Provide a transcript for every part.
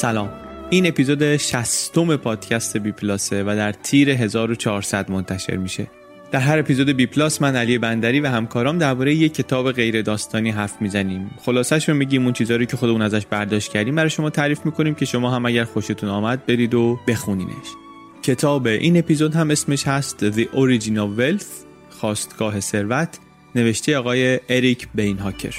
سلام. این اپیزود 60 پادکست بی پلاسه و در تیر 1400 منتشر میشه. در هر اپیزود بی پلاس من علی بندری و همکارام درباره یک کتاب غیر داستانی حرف می‌زنیم. خلاصش رو میگیم اون چیزایی که خودمون ازش برداشت کردیم. برای شما تعریف می‌کنیم که شما هم اگر خوشتون آمد برید و بخونینش. کتاب این اپیزود هم اسمش هست The Original Wealth خواستگاه ثروت نوشته آقای اریک بینهاکر.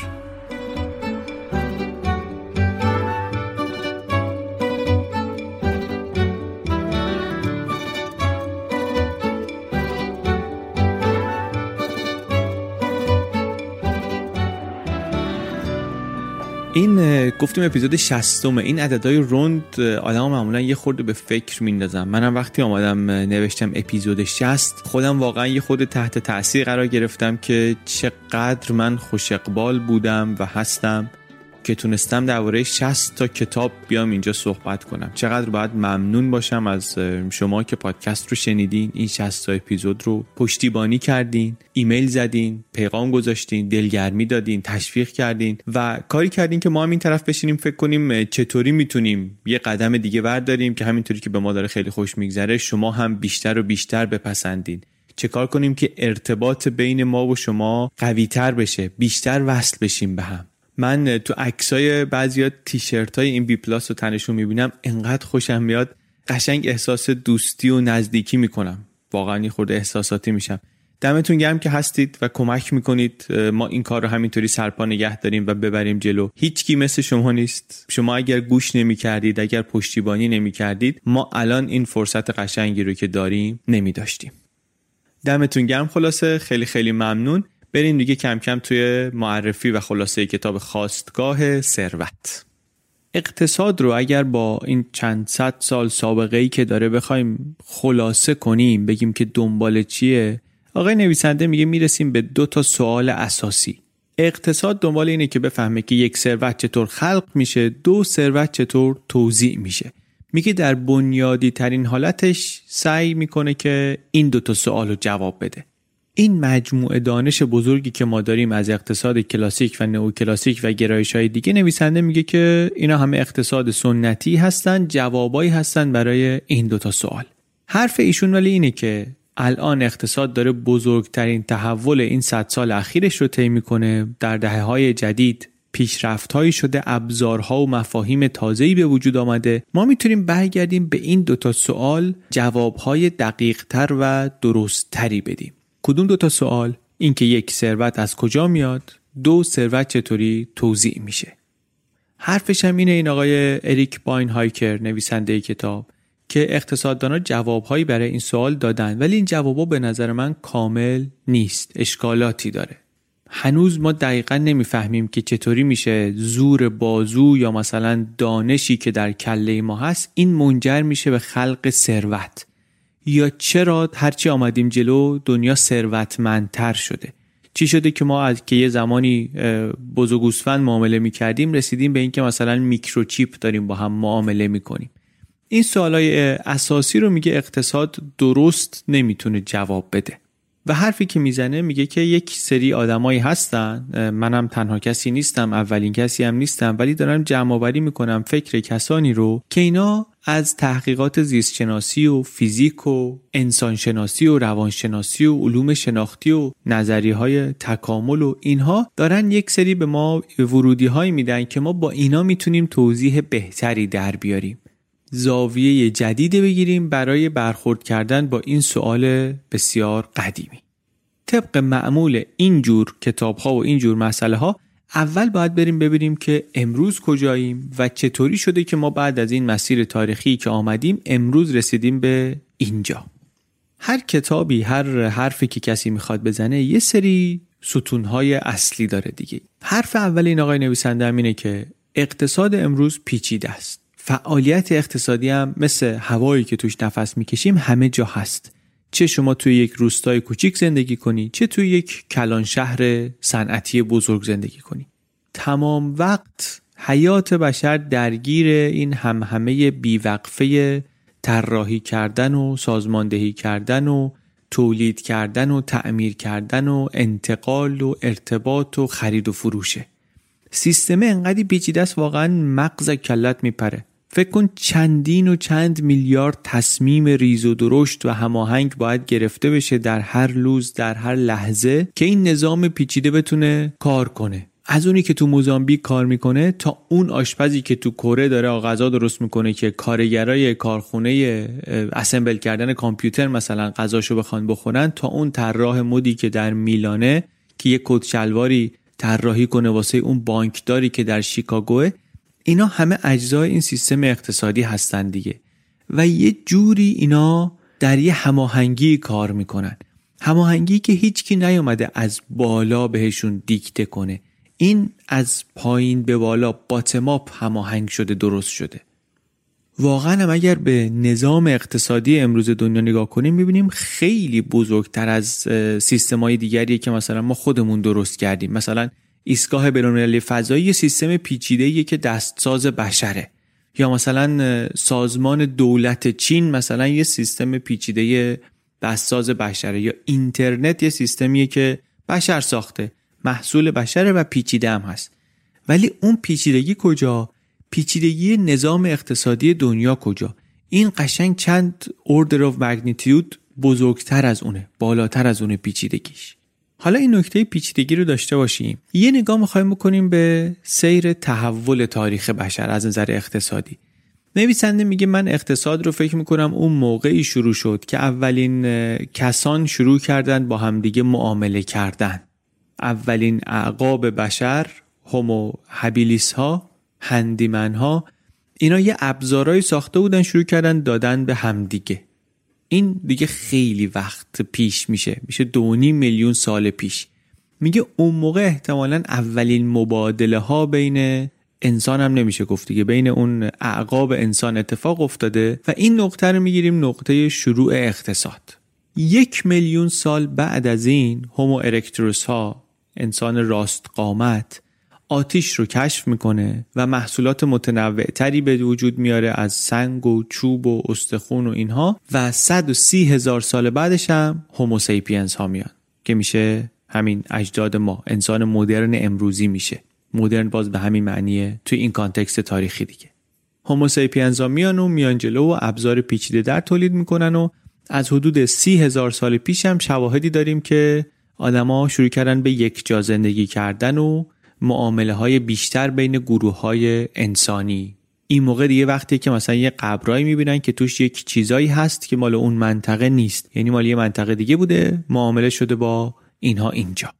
گفتیم اپیزود 60 این عددهای رند آدم معمولا یه خورده به فکر میندازم. منم وقتی آمدم نوشتم اپیزود 60 خودم واقعا یه خورده تحت تاثیر قرار گرفتم که چقدر من خوش اقبال بودم و هستم. که تونستم درباره 60 تا کتاب بیام اینجا صحبت کنم. چقدر باید ممنون باشم از شما که پادکست رو شنیدین این 60 تا اپیزود رو پشتیبانی کردین ایمیل زدین پیغام گذاشتین دلگرمی دادین تشویق کردین و کاری کردین که ما هم این طرف بشینیم فکر کنیم چطوری می‌تونیم یه قدم دیگه برداریم که همینطوری که به ما داره خیلی خوش میگذره شما هم بیشتر و بیشتر بپسندین. چه کار کنیم که ارتباط بین ما و شما قوی تر بشه بیشتر وصل بشیم به هم. من تو عکسای بعضیا تیشرت های این بی پلاس رو تنشون می‌بینم انقدر خوشم میاد. قشنگ احساس دوستی و نزدیکی می‌کنم. واقعا خورده احساساتی میشم. دمتون گرم که هستید و کمک می‌کنید. ما این کار رو همینطوری سرپا نگه داریم و ببریم جلو. هیچ کی مثل شما نیست. شما اگر گوش نمی کردید اگر پشتیبانی نمی کردید ما الان این فرصت قشنگی رو که داریم نمی داشتیم دمتون گرم. خلاصه خیلی خیلی ممنون. بریم دیگه کم کم توی معرفی و خلاصه کتاب خواستگاه ثروت. اقتصاد رو اگر با این چند صد سال سابقه ای که داره بخوایم خلاصه کنیم بگیم که دنبال چیه آقای نویسنده میگه می‌رسیم به دو تا سوال اساسی. اقتصاد دنبال اینه که بفهمه که یک ثروت چطور خلق میشه دو ثروت چطور توزیع میشه. میگه در بنیادی ترین حالتش سعی می‌کنه که این دو تا سوال رو جواب بده. این مجموعه دانش بزرگی که ما داریم از اقتصاد کلاسیک و نئوکلاسیک و گرایش های دیگه نویسنده میگه که اینا همه اقتصاد سنتی هستن جوابایی هستن برای این دوتا سوال. حرف ایشون ولی اینه که الان اقتصاد داره بزرگترین تحول این صد سال اخیرش رو طی می‌کنه. در دهه های جدید پیشرفتهایی شده ابزارها و مفاهیم تازه‌ای به وجود آمده. ما می‌تونیم برگردیم به این دوتا سوال جوابهای دقیقتر و درستتری بدیم. کدوم دوتا سوال؟ اینکه یک ثروت از کجا میاد؟ دو ثروت چطوری توضیع میشه؟ حرفش هم اینه این آقای اریک باین هایکر نویسنده کتاب که اقتصاددانا جوابهایی برای این سوال دادن ولی این جوابا به نظر من کامل نیست اشکالاتی داره. هنوز ما دقیقا نمی‌فهمیم که چطوری میشه زور بازو یا مثلا دانشی که در کله ما هست این منجر میشه به خلق ثروت. یا چرا هرچی آمدیم جلو دنیا ثروتمندتر شده؟ چی شده که ما از که یه زمانی بزرگوسفند معامله می‌کردیم رسیدیم به اینکه مثلا میکروچیپ داریم با هم معامله می‌کنیم. این سوالای اساسی رو میگه اقتصاد درست نمی‌تونه جواب بده. و حرفی که می‌زنه میگه که یک سری آدمایی هستن منم تنها کسی نیستم اولین کسی هم نیستم ولی دارم جمع آوری می‌کنم فکر کسانی رو که اینا از تحقیقات زیستشناسی و فیزیک و انسانشناسی و روانشناسی و علوم شناختی و نظری های تکامل و اینها دارن یک سری به ما ورودی های میدن که ما با اینا می‌تونیم توضیح بهتری در بیاریم. زاویه جدیدی بگیریم برای برخورد کردن با این سوال بسیار قدیمی. طبق معمول اینجور کتاب ها و اینجور مسئله ها اول باید بریم ببینیم که امروز کجاییم و چطوری شده که ما بعد از این مسیر تاریخی که آمدیم امروز رسیدیم به اینجا. هر کتابی هر حرفی که کسی می‌خواد بزنه یه سری ستونهای اصلی داره دیگه. حرف اول این آقای نویسنده اینه که اقتصاد امروز پیچیده است. فعالیت اقتصادی هم مثل هوایی که توش نفس می‌کشیم همه جا هست. چه شما توی یک روستای کوچیک زندگی کنی چه توی یک کلان شهر صنعتی بزرگ زندگی کنی. تمام وقت حیات بشر درگیر این همهمه بیوقفه طراحی کردن و سازماندهی کردن و تولید کردن و تعمیر کردن و انتقال و ارتباط و خرید و فروشه. سیستم انقدی پیچیده است واقعا مغز کلت میپره. فکر کن چندین و چند میلیارد تصمیم ریز و درشت و هماهنگ باید گرفته بشه در هر لوز در هر لحظه که این نظام پیچیده بتونه کار کنه. از اونی که تو موزامبیک کار می‌کنه تا اون آشپزی که تو کره داره غذا درست می‌کنه که کارگرای کارخونه اسمبل کردن کامپیوتر مثلا غذاشو بخوان بخورن تا اون طراح مدی که در میلانه که یه کت شلواری طراحی کنه واسه اون بانکداری که در شیکاگوه اینا همه اجزای این سیستم اقتصادی هستن دیگه. و یه جوری اینا در یه هماهنگی کار می‌کنن. هماهنگی که هیچکی نیومده از بالا بهشون دیکته کنه. این از پایین به بالا باتماپ هماهنگ شده درست شده. واقعا هم اگر به نظام اقتصادی امروز دنیا نگاه کنیم می‌بینیم خیلی بزرگتر از سیستم های دیگریه که مثلا ما خودمون درست کردیم. مثلا ایستگاه بینالمللی فضایی یه سیستم پیچیده که دستساز بشره. یا مثلا سازمان دولت چین مثلا یه سیستم پیچیده دستساز بشره. یا اینترنت یه سیستمیه که بشر ساخته. محصول بشره و پیچیده هم هست. ولی اون پیچیدگی کجا؟ پیچیدگی نظام اقتصادی دنیا کجا؟ این قشنگ چند order of magnitude بزرگتر از اونه بالاتر از اونه پیچیدگیش. حالا این نکته پیچیدگی رو داشته باشیم. یه نگاه می‌خوایم بکنیم به سیر تحول تاریخ بشر از نظر اقتصادی. نویسنده میگه من اقتصاد رو فکر می‌کنم اون موقعی شروع شد که اولین کسان شروع کردن با همدیگه معامله کردن. اولین اعقاب بشر هومو هبیلیس ها هندیمن ها اینا یه ابزارهایی ساخته بودن شروع کردن دادن به همدیگه. این دیگه خیلی وقت پیش میشه. میشه دونی میلیون سال پیش. میگه اون موقع احتمالا اولین مبادله ها بین انسان هم نمیشه گفت دیگه. بین اون اعقاب انسان اتفاق افتاده و این نقطه رو می‌گیریم نقطه شروع اقتصاد. یک میلیون سال بعد از این هومو ارکتروس ها انسان راست قامت آتیش رو کشف می‌کنه و محصولات متنوعتری به وجود میاره از سنگ و چوب و استخون و اینها و 130 هزار سال بعدش هم هوموسیپینز ها میان که میشه همین اجداد ما انسان مدرن امروزی میشه. مدرن باز به همین معنیه توی این context تاریخی دیگه. Homo sapiens ها میان و میان جلو و ابزار پیچیده در تولید می‌کنن و از حدود سی هزار سال پیش هم شواهدی داریم که آدما شروع کردن به یک جا زندگی کردن و معامله های بیشتر بین گروه های انسانی. این موقع دیگه وقتی که مثلا یه قبرایی می‌بینن که توش یک چیزایی هست که مال اون منطقه نیست. یعنی مال یه منطقه دیگه بوده معامله شده با اینها اینجا.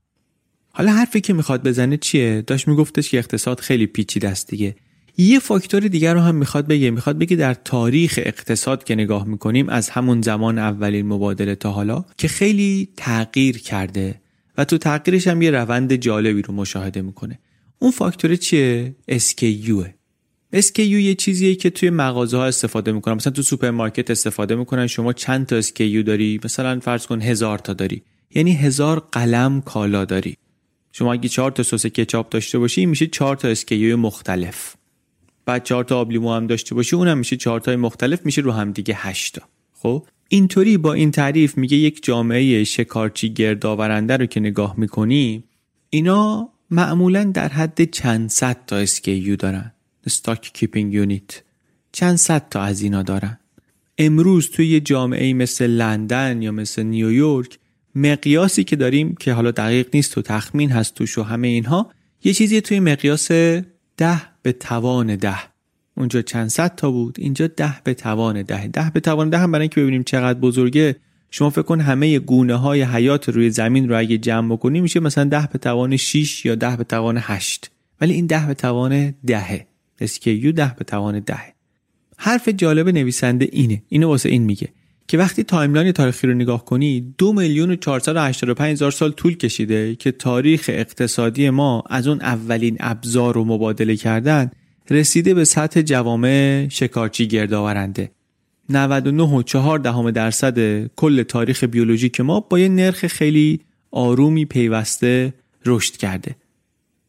حالا حرفی که می‌خواد بزنه چیه؟ داشت میگفتش که اقتصاد خیلی پیچیده است دیگه. یه فاکتور دیگر رو هم می‌خواد بگه. می‌خواد بگه در تاریخ اقتصاد که نگاه می‌کنیم از همون زمان اولین مبادله تا حالا که خیلی تغییر کرده. و تو تغییرش هم یه روند جالبی رو مشاهده می‌کنه. اون فاکتور چیه؟ SKU SKU یه چیزیه که توی مغازه ها استفاده می‌کنن. مثلا تو سوپرمارکت استفاده می‌کنن. شما چند تا SKU داری؟ مثلا فرض کن هزار تا داری. یعنی هزار قلم کالا داری. شما اگه چهار تا سس کچاپ داشته باشی میشه چهار تا SKU مختلف. بعد چهار تا آبلیمو هم داشته باشی اونم میشه چهار تا مختلف میشه رو هم دیگه هشتا خب؟ اینطوری با این تعریف میگه یک جامعه شکارچی گردآورنده رو که نگاه می‌کنی اینا معمولا در حد چند صد تا SKU دارن. Stock Keeping Unit. چند صد تا از اینا دارن. امروز توی یه جامعه مثل لندن یا مثل نیویورک مقیاسی که داریم که حالا دقیق نیست و تخمین هست توش و همه اینها یه چیزی توی مقیاس ده به توان ده. اونجا چند صد تا بود. اینجا ده به توان ده. ده به توان ده هم برای اینکه ببینیم چقدر بزرگه. شما فکر کن همه گونه های حیات روی زمین رو اگه جمع بکنی میشه مثلا ده به توان 6 یا ده به توان 8 ولی این ده به توان دهه. SKU ده به توان ده حرف جالب نویسنده اینه. اینو واسه این میگه که وقتی timeline تاریخی رو نگاه کنی دو میلیون و 485 هزار سال طول کشیده که تاریخ اقتصادی ما از اون اولین ابزار رو مبادله کردن. رسیده به سطح جوامع شکارچی گردآورنده. 99 و 4 دهم درصد کل تاریخ بیولوژیک ما با یه نرخ خیلی آرومی پیوسته رشد کرده.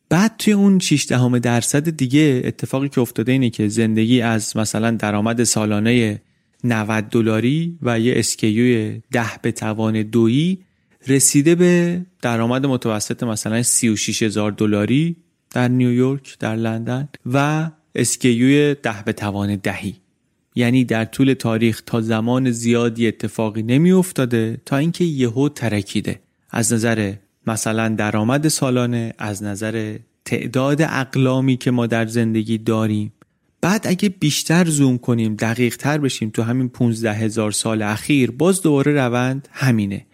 بعد توی اون 6 دهم درصد دیگه اتفاقی که افتاده اینه که زندگی از مثلا درآمد سالانه 90 دلاری و یه SKU 10 به توان دویی رسیده به درآمد متوسط مثلا 36 هزار دلاری در نیویورک در لندن و SKU 10 به توان دهی. یعنی در طول تاریخ تا زمان زیادی اتفاقی نمی افتاده تا اینکه یهو ترکیده. از نظر مثلا درآمد سالانه از نظر تعداد اقلامی که ما در زندگی داریم. بعد اگه بیشتر زوم کنیم دقیق تر بشیم تو همین 15 هزار سال اخیر باز دوباره روند همینه.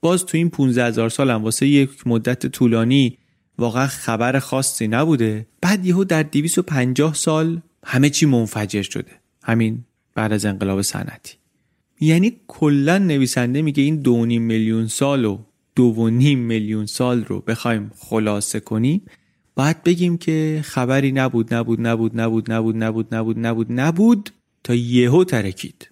باز تو این 15 هزار سال هم واسه یک مدت طولانی واقعا خبر خاصی نبوده. بعد یهو در 250 سال همه چی منفجر شده. همین بعد از انقلاب صنعتی. یعنی کلا نویسنده میگه این دو میلیون سال و دو نیم میلیون سال رو بخوایم خلاصه کنیم. باید بگیم که خبری نبود نبود نبود نبود نبود نبود نبود نبود نبود تا یهو ترکید.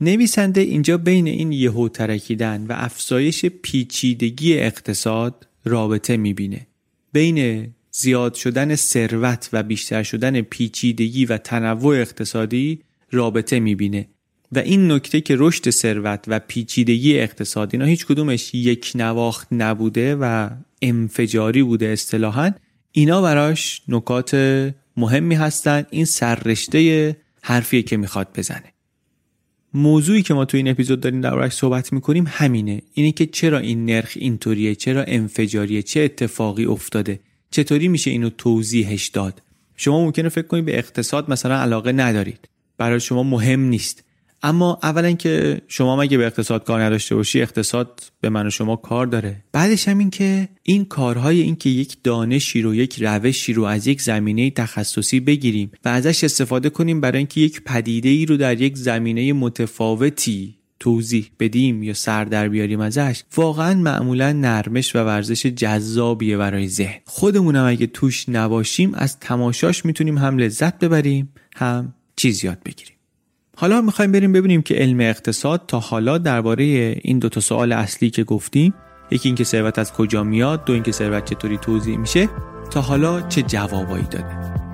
نویسنده اینجا بین این یهو ترکیدن و افزایش پیچیدگی اقتصاد رابطه می‌بینه. بین زیاد شدن ثروت و بیشتر شدن پیچیدگی و تنوع اقتصادی رابطه می‌بینه. و این نکته که رشد ثروت و پیچیدگی اقتصادی اینا هیچ کدومش یک نواخت نبوده و انفجاری بوده اصطلاحا اینا براش نکات مهمی هستن. این سررشته حرفیه که می‌خواد بزنه. موضوعی که ما تو این اپیزود داریم دربارش صحبت می‌کنیم همینه. اینه که چرا این نرخ اینطوریه چرا انفجاریه چه اتفاقی افتاده؟ چطوری میشه اینو توضیحش داد؟ شما ممکنه فکر کنید به اقتصاد مثلا علاقه ندارید. برای شما مهم نیست. اما اولا که شما مگه به اقتصاد کار نداشته باشی اقتصاد به من و شما کار داره. بعدش هم این که این کارهای این که یک دانشی رو یک روشی رو از یک زمینه تخصصی بگیریم و ازش استفاده کنیم برای اینکه یک پدیده ای رو در یک زمینه متفاوتی توضیح بدیم یا سر در بیاریم ازش واقعا معمولا نرمش و ورزش جذابیه برای ذهن. خودمونم اگه توش نباشیم از تماشاش می‌تونیم هم لذت ببریم هم چیز یاد بگیریم. حالا می‌خوایم بریم ببینیم که علم اقتصاد تا حالا درباره این دو تا سوال اصلی که گفتیم یکی اینکه ثروت از کجا میاد دو اینکه ثروت چطوری توضیح میشه تا حالا چه جوابایی داده.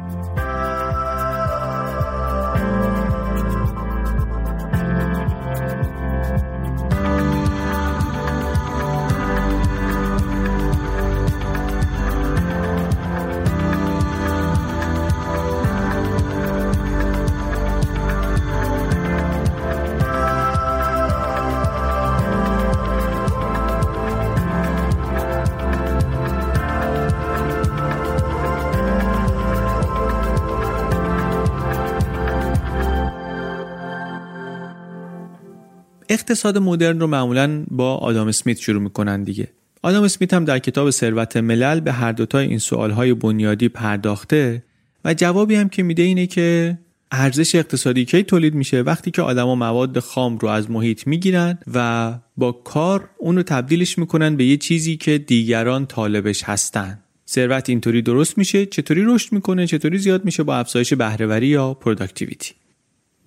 اقتصاد مدرن رو معمولا با آدام اسمیت شروع می‌کنن دیگه. آدام اسمیت هم در کتاب ثروت ملل به هر دوتا این سوالهای بنیادی پرداخته و جوابی هم که میده اینه که ارزش اقتصادی کی تولید میشه وقتی که آدما مواد خام رو از محیط می‌گیرن و با کار اون رو تبدیلش می‌کنن به یه چیزی که دیگران طالبش هستن. ثروت اینطوری درست میشه چطوری رشد می‌کنه چطوری زیاد میشه با افزایش بهرهوری یا productivity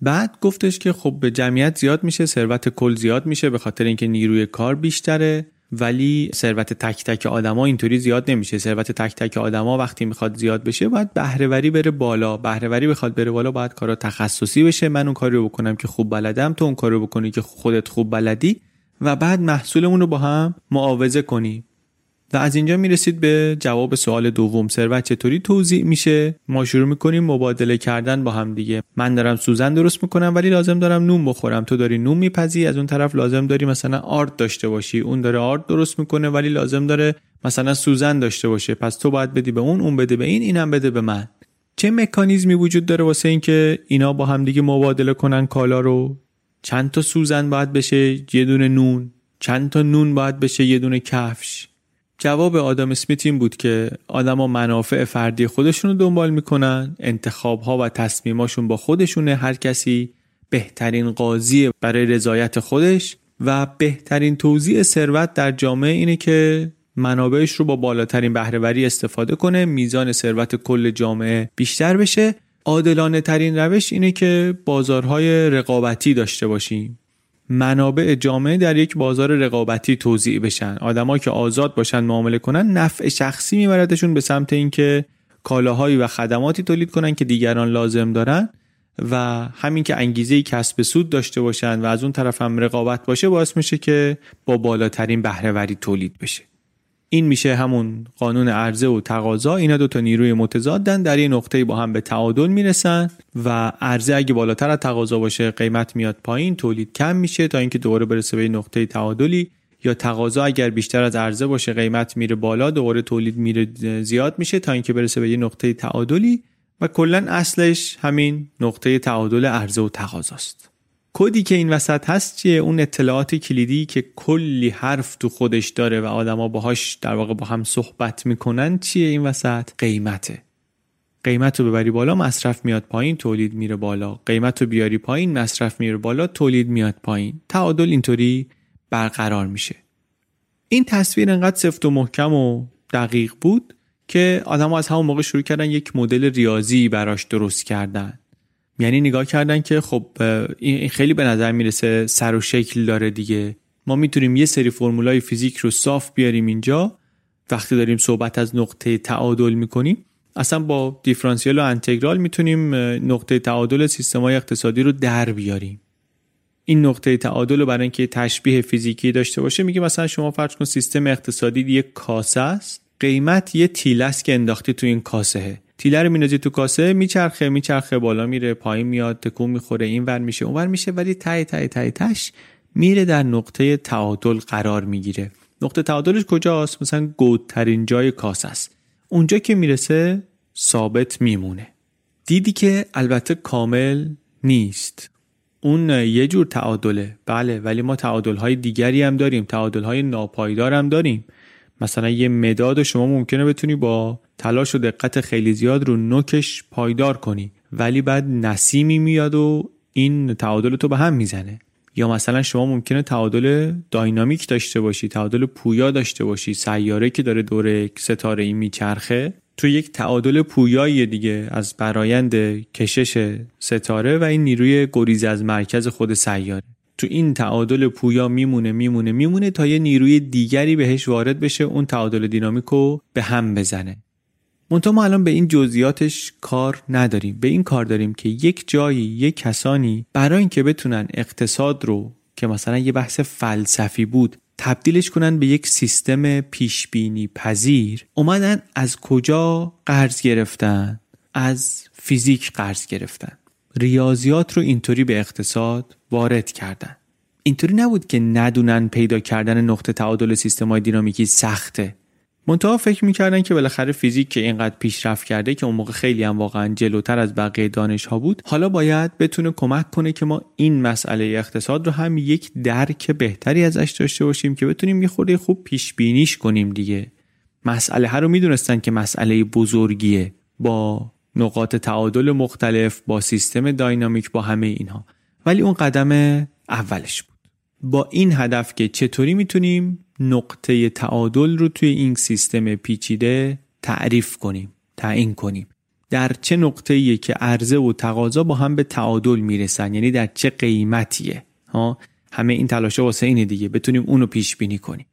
بعد گفتش که خب به جمعیت زیاد میشه ثروت کل زیاد میشه به خاطر اینکه نیروی کار بیشتره. ولی ثروت تک تک آدما اینطوری زیاد نمیشه. ثروت تک تک آدما وقتی می‌خواد زیاد بشه باید بهرهوری بره بالا. بهرهوری بخواد بره بالا باید کارا تخصصی بشه. من اون کاری رو بکنم که خوب بلدم تو اون کاری رو بکنی که خودت خوب بلدی و بعد محصولمون رو با هم معاوضه کنی. و از اینجا می‌رسید به جواب سوال دوم. ثروت چطوری توضیح میشه؟ ما شروع می‌کنیم مبادله کردن با هم دیگه. من دارم سوزن درست می‌کنم ولی لازم دارم نون بخورم. تو داری نون میپزی از اون طرف لازم داری مثلا آرد داشته باشی. اون داره آرد درست می‌کنه ولی لازم داره مثلا سوزن داشته باشه. پس تو باید بدی به اون اون بده به این اینم بده به من. چه مکانیزمی وجود داره واسه اینکه اینا با هم دیگه مبادله کنن کالا رو؟ چند تا سوزن باید بشه یه دونه نون. چند تا نون باید بشه یه دونه کفش. جواب آدم اسمیت این بود که آدما منافع فردی خودشون رو دنبال می‌کنن انتخاب ها و تصمیماشون با خودشونه هر کسی بهترین قاضی برای رضایت خودش و بهترین توزیع ثروت در جامعه اینه که منابعش رو با بالاترین بهرهوری استفاده کنه میزان ثروت کل جامعه بیشتر بشه. عادلانه ترین روش اینه که بازارهای رقابتی داشته باشیم. منابع جامعه در یک بازار رقابتی توضیع بشن. آدمایی که آزاد باشن معامله کنن نفع شخصی میبردشون به سمت اینکه کالاهایی و خدماتی تولید کنن که دیگران لازم دارن و همین که انگیزه کسب سود داشته باشن و از اون طرف هم رقابت باشه باعث میشه که با بالاترین بهرهوری تولید بشه. این میشه همون قانون عرضه و تقاضا. اینا دو تا نیروی متضادن در یه نقطه با هم به تعادل می‌رسن و عرضه اگه بالاتر از تقاضا باشه قیمت میاد پایین تولید کم میشه تا اینکه دوباره برسه به نقطه تعادلی. یا تقاضا اگر بیشتر از عرضه باشه قیمت میره بالا دوباره تولید میره زیاد میشه تا اینکه برسه به یه نقطه تعادلی. و کلا اصلش همین نقطه تعادل عرضه و تقاضاست. کدی که این وسط هست چیه؟ اون اطلاعات کلیدی که کلی حرف تو خودش داره و آدما باهاش در واقع با هم صحبت می‌کنن چیه این وسط؟ قیمته. قیمت رو ببری بالا مصرف میاد پایین تولید میره بالا. قیمت رو بیاری پایین مصرف میره بالا تولید میاد پایین. تعادل اینطوری برقرار میشه. این تصویر انقدر سفت و محکم و دقیق بود که آدم از همون موقع شروع کردن یک مدل ریاضی براش درست کردن. یعنی نگاه کردن که خب این خیلی به نظر می‌رسه سر و شکل داره دیگه. ما می‌تونیم یه سری فرمولای فیزیک رو صاف بیاریم اینجا. وقتی داریم صحبت از نقطه تعادل می‌کنیم اصلا با دیفرانسیل و انتگرال می‌تونیم نقطه تعادل سیستمای اقتصادی رو در بیاریم. این نقطه تعادل رو برای اینکه تشبیه فیزیکی داشته باشه میگه مثلا شما فرض کن سیستم اقتصادی یک کاسه است قیمت یه تیلس که انداختی تو این کاسه تیله رو مینازی تو کاسه میچرخه میچرخه بالا میره پایین میاد تکون می‌خوره این ور میشه اون ور میشه ولی تای تای تای تش میره در نقطه تعادل قرار می‌گیره. نقطه تعادلش کجاست؟ مثلا گودترین جای کاسه است. اونجا که می‌رسه ثابت میمونه. دیدی که البته کامل نیست. اون یه جور تعادله. بله ولی ما تعادل های دیگری هم داریم. تعادل های ناپایدار هم داریم. مثلا یه مداد شما ممکنه بتونی با تلاش و دقت خیلی زیاد رو نوکش پایدار کنی. ولی بعد نسیمی میاد و این تعادل تو به هم می‌زنه. یا مثلا شما ممکنه تعادل داینامیک داشته باشی تعادل پویا داشته باشی. سیاره که داره دور ستاره این میچرخه تو یک تعادل پویایی دیگه از برایند کشش ستاره و این نیروی گریز از مرکز خود سیاره. تو این تعادل پویا میمونه میمونه میمونه تا یه نیروی دیگری بهش وارد بشه اون تعادل دینامیک رو به هم بزنه. منتها ما الان به این جزئیاتش کار نداریم. به این کار داریم که یک جایی یک کسانی برای اینکه بتونن اقتصاد رو که مثلا یه بحث فلسفی بود تبدیلش کنن به یک سیستم پیش بینی پذیر اومدن از کجا قرض گرفتن؟ از فیزیک قرض گرفتن. ریاضیات رو اینطوری به اقتصاد وارد کردن. اینطوری نبود که ندونن پیدا کردن نقطه تعادل سیستم های دینامیکی سخته. منتها فکر می‌کردن که بالاخره فیزیک که اینقدر پیشرفت کرده که اون موقع خیلی هم واقعا جلوتر از بقیه دانش ها بود حالا باید بتونه کمک کنه که ما این مسئله اقتصاد رو هم یک درک بهتری ازش داشته باشیم که بتونیم یه خورده خوب پیش بینیش کنیم دیگه. مسئله ها رو می‌دونستن که مسئله بزرگیه با نقاط تعادل مختلف با سیستم داینامیک با همه اینها. ولی اون قدم اولش بود. با این هدف که چطوری می‌تونیم نقطه تعادل رو توی این سیستم پیچیده تعریف کنیم تعیین کنیم. در چه نقطه که عرضه و تقاضا با هم به تعادل می‌رسن؟ یعنی در چه قیمتیه؟ ها؟ همه این تلاشه واسه اینه دیگه. بتونیم اونو پیش بینی کنیم.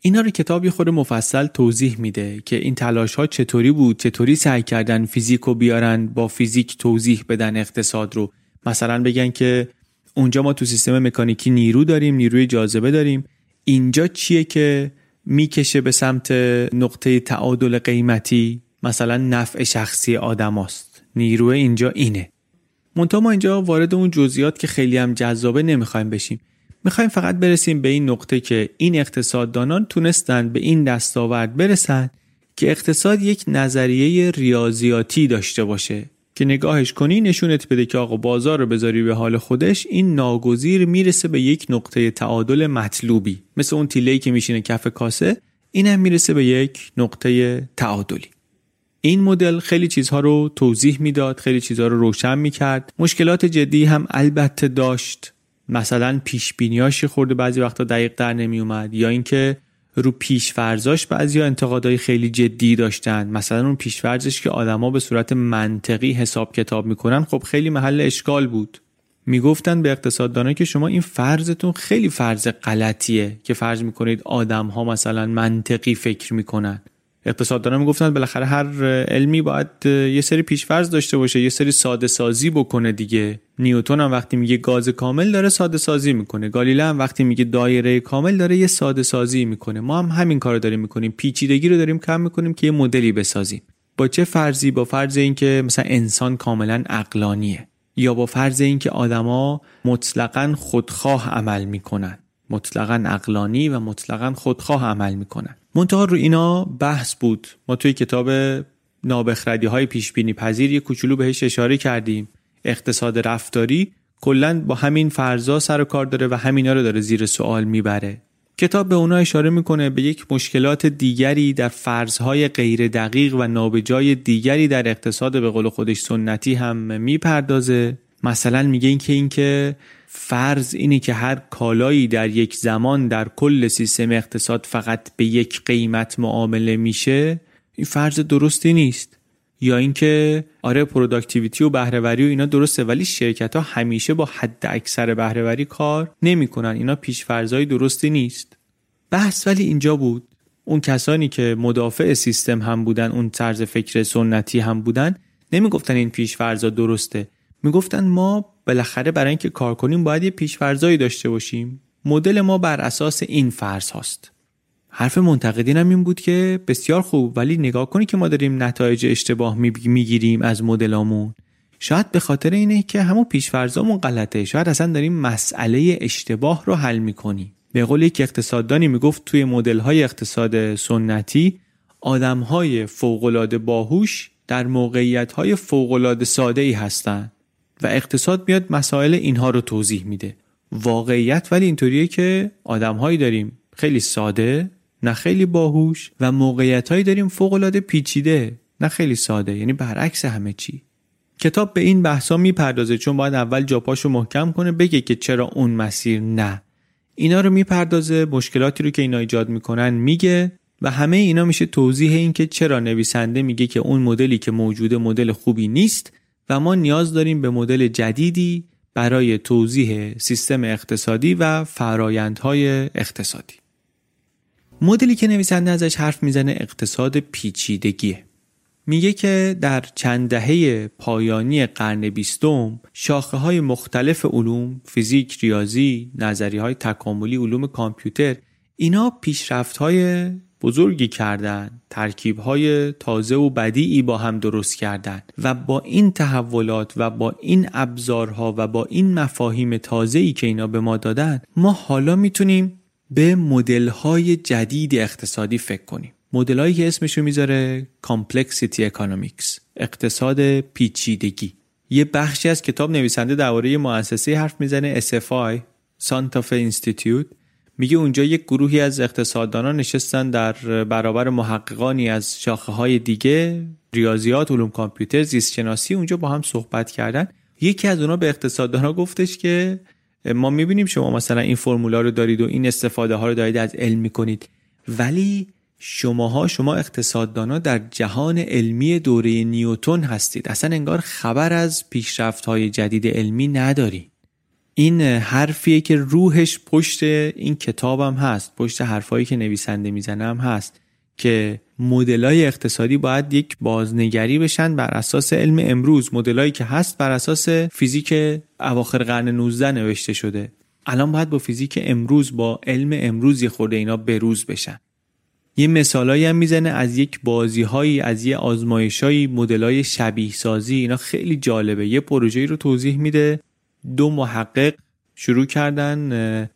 اینا رو کتابی خود مفصل توضیح میده که این تلاش ها چطوری بود چطوری سعی کردن فیزیک رو بیارن با فیزیک توضیح بدن اقتصاد رو. مثلا بگن که اونجا ما تو سیستم مکانیکی نیرو داریم نیروی جاذبه داریم. اینجا چیه که می‌کشه به سمت نقطه تعادل قیمتی؟ مثلا نفع شخصی آدم است. نیروی اینجا اینه. منتها ما اینجا وارد اون جزئیات که خیلی هم جذابه نمی‌خوایم بشیم. می‌خوایم فقط برسیم به این نقطه که این اقتصاددانان تونستن به این دستاورد برسن که اقتصاد یک نظریه ریاضیاتی داشته باشه. که نگاهش کنی نشونت بده که آقا بازار رو بذاری به حال خودش. این ناگزیر می‌رسه به یک نقطه تعادل مطلوبی. مثل اون تیلهی که میشینه کف کاسه اینم می‌رسه به یک نقطه تعادلی. این مدل خیلی چیزها رو توضیح می‌داد خیلی چیزها رو روشن می‌کرد. مشکلات جدی هم البته داشت. مثلا پیش بینیاش خورده بعضی وقتا دقیق در نمی اومد یا اینکه رو پیشفرزاش بعضی انتقادهای خیلی جدی داشتن. مثلا اون پیشفرزش که آدما به صورت منطقی حساب کتاب می‌کنن خب خیلی محل اشکال بود. می‌گفتن به اقتصاددانا که شما این فرضتون خیلی فرض غلطیه که فرض می‌کنید آدم ها مثلا منطقی فکر می‌کنن. اقتصاددانا می‌گفتن بالاخره هر علمی باید یه سری پیشفرض داشته باشه یه سری ساده سازی بکنه دیگه. نیوتون هم وقتی میگه گاز کامل داره ساده سازی می‌کنه. گالیله هم وقتی میگه دایره کامل داره یه ساده سازی می‌کنه. ما هم همین کارو داریم می‌کنیم. پیچیدگی رو داریم کم می‌کنیم که یه مدلی بسازیم. با چه فرضی؟ با فرض اینکه مثلا انسان کاملا عقلانیه. یا با فرض اینکه آدما مطلقا خودخواه عمل می‌کنن. مطلقا عقلانی و مطلقا خودخواه عمل می‌کنن. منتها رو اینا بحث بود. ما توی کتاب نابخردی های پیش بینی پذیر یه کوچولو بهش اشاره کردیم. اقتصاد رفتاری کلا با همین فرضا سر و کار داره و همینا رو داره زیر سوال می‌بره. کتاب به اونا اشاره می‌کنه به یک مشکلات دیگری در فرضهای غیر دقیق و نابجای دیگری در اقتصاد به قول خودش سنتی هم می‌پردازه. مثلا میگه اینکه اینکه فرض اینه که هر کالایی در یک زمان در کل سیستم اقتصاد فقط به یک قیمت معامله میشه این فرض درستی نیست. یا اینکه آره productivity و بهرهوری و اینا درسته ولی شرکت ها همیشه با حد اکثر بهرهوری کار نمی‌کنن. اینا پیش فرضای درستی نیست. بحث ولی اینجا بود. اون کسانی که مدافع سیستم هم بودن اون طرز فکر سنتی هم بودن نمی‌گفتن این پیش فرضا درسته. می‌گفتن ما بالاخره برای اینکه کار کنیم باید یه پیشفرزایی داشته باشیم. مدل ما بر اساس این فرض هاست. حرف منتقدین هم این بود که بسیار خوب ولی نگاه کنی که ما داریم نتایج اشتباه می‌گیریم از مدلامون. شاید به خاطر اینه که همون پیشفرزامون غلطه. شاید اصلا داریم مسئله اشتباه رو حل می‌کنیم به قول یک اقتصاددانی می‌گفت توی مدل های اقتصاد سنتی آدم های باهوش در موقعیت های فوقلاده ساده ای هستند و اقتصاد میاد مسائل اینها رو توضیح میده. واقعیت ولی اینطوریه که آدمهایی داریم خیلی ساده نه خیلی باهوش و موقعیت هایی داریم فوق العاده پیچیده نه خیلی ساده. یعنی برعکس همه چی. کتاب به این بحثا می‌پردازه چون باید اول جاپاشو محکم کنه بگه که چرا اون مسیر نه. اینا رو می‌پردازه مشکلاتی رو که اینا ایجاد می‌کنن میگه و همه اینا میشه توضیح این که چرا نویسنده میگه که اون مدلی که موجوده مدل خوبی نیست و ما نیاز داریم به مدل جدیدی برای توضیح سیستم اقتصادی و فرایندهای اقتصادی. مدلی که نویسنده ازش حرف می‌زنه اقتصاد پیچیدگیه. میگه که در چند دهه پایانی قرن بیستم شاخه های مختلف علوم فیزیک، ریاضی، نظری های تکاملی، علوم کامپیوتر اینا پیشرفت های بزرگی کردن ترکیب های تازه و بدیعی با هم درست کردن و با این تحولات و با این ابزارها و با این مفاهیم تازه‌ای که اینا به ما دادن ما حالا می‌تونیم به مدل های جدید اقتصادی فکر کنیم. مدلایی که اسمشو می‌ذاره Complexity Economics اقتصاد پیچیدگی. یه بخشی از کتاب نویسنده درباره مؤسسه حرف می‌زنه SFI Fe Institute. میگه اونجا یک گروهی از اقتصاددانان نشستن در برابر محققانی از شاخه های دیگه ریاضیات علوم کامپیوتر زیست شناسی اونجا با هم صحبت کردن. یکی از اونا به اقتصاددانا گفتش که ما می‌بینیم شما مثلا این فرمولا رو دارید و این استفاده ها رو دارید از علم می‌کنید. ولی شماها شما اقتصاددانا در جهان علمی دوره نیوتون هستید. اصلا انگار خبر از پیشرفت های جدید علمی نداری. این حرفیه که روحش پشت این کتابم هست پشت حرفایی که نویسنده می‌زنم هست که مدلای اقتصادی باید یک بازنگری بشن بر اساس علم امروز. مدلایی که هست بر اساس فیزیک اواخر قرن 19 نوشته شده. الان باید با فیزیک امروز با علم امروز یه خورده اینا بروز بشن. یه مثالایی هم می‌زنه از یک بازی هایی از یه آزمایشایی مدلای شبیه سازی اینا خیلی جالبه. یه پروژه‌ای رو توضیح میده. دو محقق شروع کردن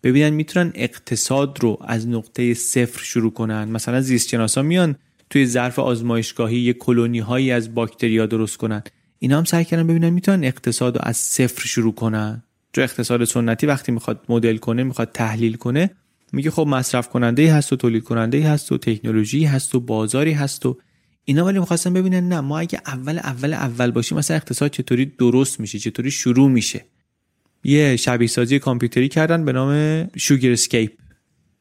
ببینن می‌تونن اقتصاد رو از نقطه صفر شروع کنن. مثلا زیست میان توی ظرف آزمایشگاهی یه کلونی هایی از باکتریا درست کنن. اینا هم سعی کردن ببینن می‌تونن اقتصاد رو از صفر شروع کنن. جو اقتصاد سنتی وقتی می‌خواد مدل کنه می‌خواد تحلیل کنه میگه خب مصرف کننده ای هست و تولید کننده ای هست و تکنولوژی هست و بازاری هست و اینا. ولی می‌خواستن ببینن نه ما اگه اول اول اول باشیم مثلا اقتصاد چطوری درست میشه چطوری شروع میشه؟ یه شبیه سازی کامپیوتری کردن به نام شوگر اسکیپ.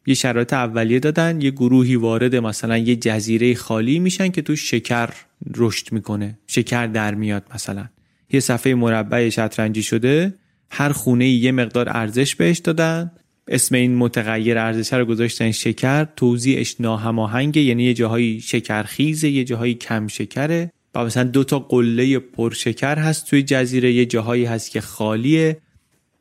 یه شرایط اولیه دادن یه گروهی وارد مثلا یه جزیره خالی میشن که تو شکر رشد می‌کنه شکر در میاد مثلا. یه صفحه مربع شطرنجی شده هر خونه یه مقدار ارزش بهش دادن. اسم این متغیر ارزش رو گذاشتن شکر توضیحش ناهماهنگه یعنی یه جاهایی شکرخیزه یه جاهایی کم شکره. و مثلا دو تا قله پرشکر هست توی جزیره یه جاهایی هست که خالیه.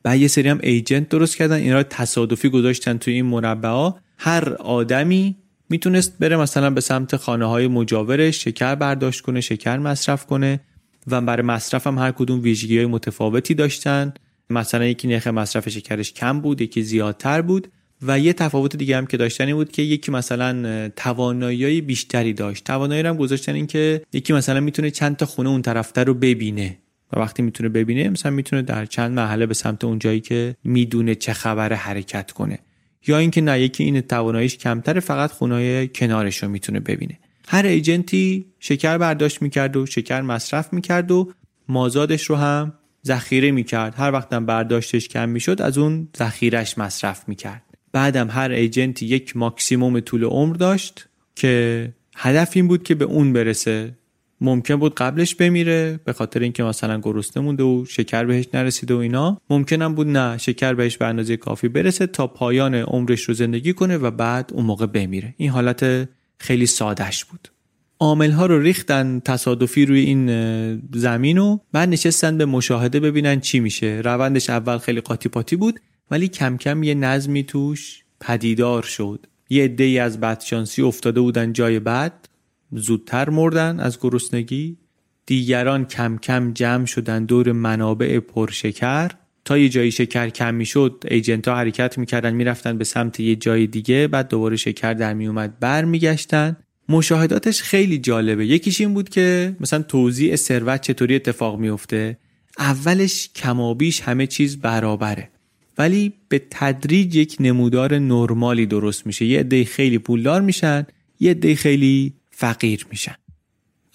بعد یه سری هم ایجنت درست کردن اینا رو تصادفی گذاشتن توی این مربعا. هر آدمی می‌تونست بره مثلا به سمت خانه های مجاورش شکر برداشت کنه شکر مصرف کنه و برای مصرف هم هر کدوم ویژگی های متفاوتی داشتن. مثلا یکی نرخ مصرف شکرش کم بود یکی زیادتر بود و یه تفاوت دیگه هم که داشتن این بود که یکی مثلا توانایی بیشتری داشت. توانایی هم گذاشتن این که یکی مثلا می‌تونه چند تا خونه اون طرفتر رو ببینه. و وقتی می‌تونه ببینه مثلا می‌تونه در چند محله به سمت اون جایی که می‌دونه چه خبر حرکت کنه. یا اینکه نه یکی این تواناییش کمتره فقط خونه کنارش رو می‌تونه ببینه. هر ایجنتی شکر برداشت می‌کرد و شکر مصرف می‌کرد و مازادش رو هم ذخیره می‌کرد. هر وقتم برداشتش کم می‌شد از اون ذخیرش مصرف می‌کرد. بعدم هر ایجنتی یک ماکسیموم طول عمر داشت که هدف این بود که به اون برسه ممکن بود قبلش بمیره به خاطر اینکه مثلا گرسنه مونده و شکر بهش نرسیده و اینا. ممکنم بود نه شکر بهش به اندازه کافی برسه تا پایان عمرش رو زندگی کنه و بعد اون موقع بمیره. این حالت خیلی سادش بود. عامل ها رو ریختن تصادفی روی این زمین و بعد نشستن به مشاهده ببینن چی میشه. روندش اول خیلی قاطی پاتی بود ولی کم کم یه نظمی توش پدیدار شد. یه عده از بدشانسی افتاده بودن جای بد زودتر مردن از گرسنگی. دیگران کم کم جمع شدن دور منابع پرشکر. تا یه جایی شکر کم می‌شد ایجنت ها حرکت می‌کردن می‌رفتن به سمت یه جای دیگه بعد دوباره شکر در میومد برمیگشتن. مشاهداتش خیلی جالبه. یکیش این بود که مثلا توزیع ثروت چطوری اتفاق میفته اولش کمابیش همه چیز برابره. ولی به تدریج یک نمودار نرمالی درست میشه. یه عده خیلی پولدار میشن یه عده خیلی فقیر میشن.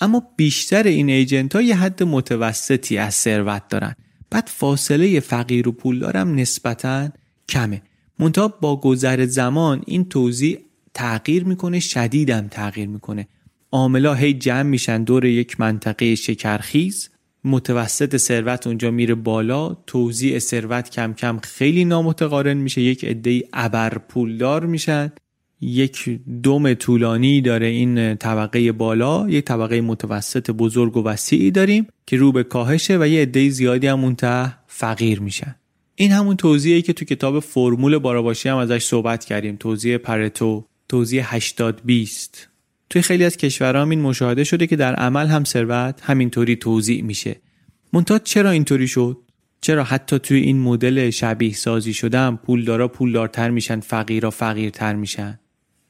اما بیشتر این ایجنت ها یه حد متوسطی از ثروت دارن. بعد فاصله فقیر و پولدارم نسبتا کمه. منتها با گذر زمان این توضیح تغییر می‌کنه شدیدم تغییر می‌کنه. عاملا هی جمع میشن دور یک منطقه شکرخیز. متوسط ثروت اونجا میره بالا. توزیع ثروت کم کم خیلی نامتقارن میشه. یک عده ابر پولدار میشن. یک دوم طولانی داره این طبقه بالا یک طبقه متوسط بزرگ و وسیعی داریم که رو به کاهشه و یه عده زیادی هم ته فقیر میشن. این همون توضیحی که تو کتاب فرمول باراباشی هم ازش صحبت کردیم توضیح پرتو توضیح 80 20 توی خیلی از کشورها این مشاهده شده که در عمل هم ثروت همینطوری توضیح میشه. منتها چرا اینطوری شد؟ چرا حتی توی این مدل شبیه سازی شدن پولدارا پولدارتر میشن فقیرا فقیرتر میشن؟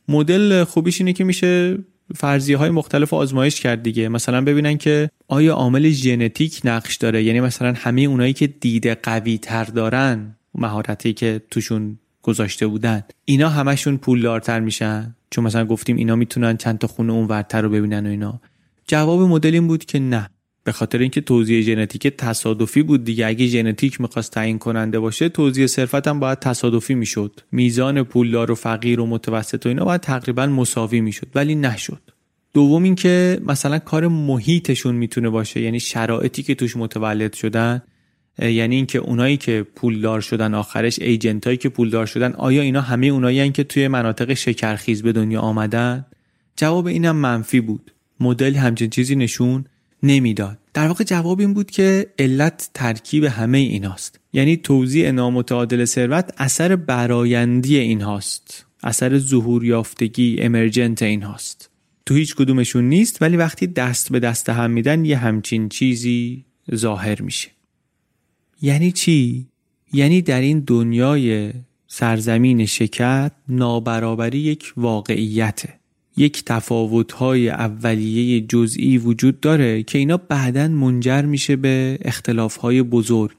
مدل خوبیش اینه که میشه فرضیه های مختلف آزمایش کرد دیگه. مثلا ببینن که آیا عامل ژنتیک نقش داره؟ یعنی مثلا همه اونایی که دیده قوی تر دارن مهارتی که توشون گذاشته بودن اینا همشون پولدارتر میشن؟ چون مثلا گفتیم اینا می‌تونن چند تا خونه اونورتر رو ببینن و اینا. جواب مدل این بود که نه. به خاطر اینکه توزیع ژنتیک تصادفی بود دیگه. اگه ژنتیک می‌خواست تعیین کننده باشه توزیع صرفت هم باید تصادفی می‌شد. میزان پولدار و فقیر و متوسط و اینا باید تقریبا مساوی می‌شد ولی نشد. دوم اینکه مثلا کار محیطشون می‌تونه باشه یعنی شرایطی که توش متولد شدن یعنی اینکه اونایی که پولدار شدن آخرش ایجنت که پولدار شدن آیا اینا همه اونایی که توی مناطق شکرخیز به دنیا آمدن؟ جواب اینم منفی بود. مدل همچین چیزی نشون نمی‌داد. در واقع جواب این بود که علت ترکیب همه ایناست. یعنی توزیع نامتعادل ثروت اثر برایندی اینهاست. اثر ظهور یافتگی امرجنت اینهاست. تو هیچ کدومشون نیست ولی وقتی دست به دست هم میدن یه همچین چیزی ظاهر میشه. یعنی چی؟ یعنی در این دنیای سرزمین شکر نابرابری یک واقعیته. یک تفاوت‌های اولیه جزئی وجود داره که اینا بعدا منجر میشه به اختلاف‌های بزرگ.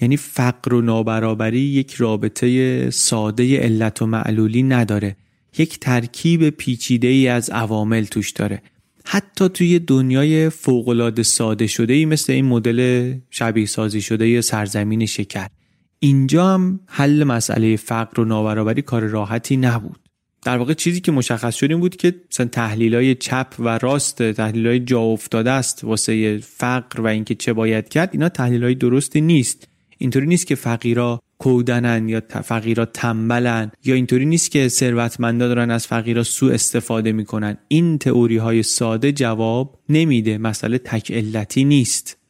یعنی فقر و نابرابری یک رابطه ساده علت و معلولی نداره. یک ترکیب پیچیده ای از عوامل توش داره. حتی توی دنیای فوقالعاده ساده شده ای مثل این مدل شبیه سازی شده سرزمین شکر. اینجا هم حل مسئله فقر و نابرابری کار راحتی نبود. در واقع چیزی که مشخص شد این بود که مثلا تحلیل های چپ و راست تحلیل های جا افتاده است واسه فقر و اینکه چه باید کرد اینا تحلیل های درستی نیست. اینطوری نیست که فقیرا کودنن یا فقیرا تنبلن یا اینطوری نیست که ثروتمندا دارن از فقیرا سوء استفاده می‌کنن. این تئوری های ساده جواب نمیده. مسئله تک علتی نیست.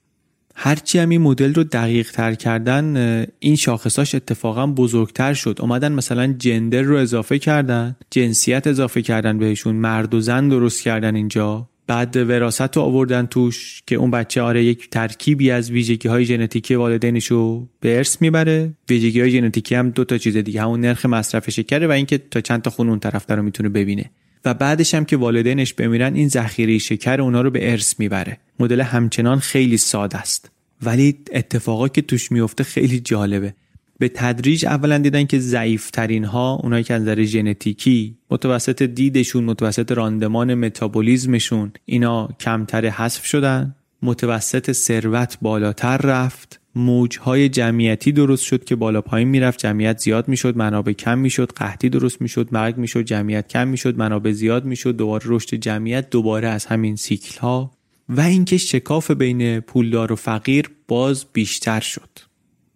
هرچی هم این مدل رو دقیق تر کردن این شاخصاش اتفاقا بزرگتر شد. اومدن مثلا جندر رو اضافه کردن جنسیت اضافه کردن بهشون مرد و زن درست کردن اینجا. بعد وراست رو آوردن توش که اون بچه آره یک ترکیبی از ویژگی های ژنتیکی والدینش رو به ارث می‌بره. ویژگی های ژنتیکی هم دو تا چیز دیگه همون نرخ مصرف شکره و اینکه تا چند تا خون اون طرف رو می‌تونه ببینه. و بعدش هم که والدینش بمیرن این ذخیره شکر اونا رو به ارث می‌بره. مدل همچنان خیلی ساده است. ولی اتفاقا که توش میفته خیلی جالبه. به تدریج اولا دیدن که ضعیفترین ها اونایی که از نظر ژنتیکی متوسط دیدشون متوسط راندمان متابولیزمشون اینا کمتر حذف شدن متوسط ثروت بالاتر رفت موجهای جمعیتی درست شد که بالا پایین می‌رفت جمعیت زیاد می‌شد منابع کم می‌شد قحطی درست می‌شد مرگ می‌شد جمعیت کم می‌شد منابع زیاد می‌شد دوباره رشد جمعیت دوباره از همین سیکل ها و اینکه شکاف بین پولدار و فقیر باز بیشتر شد.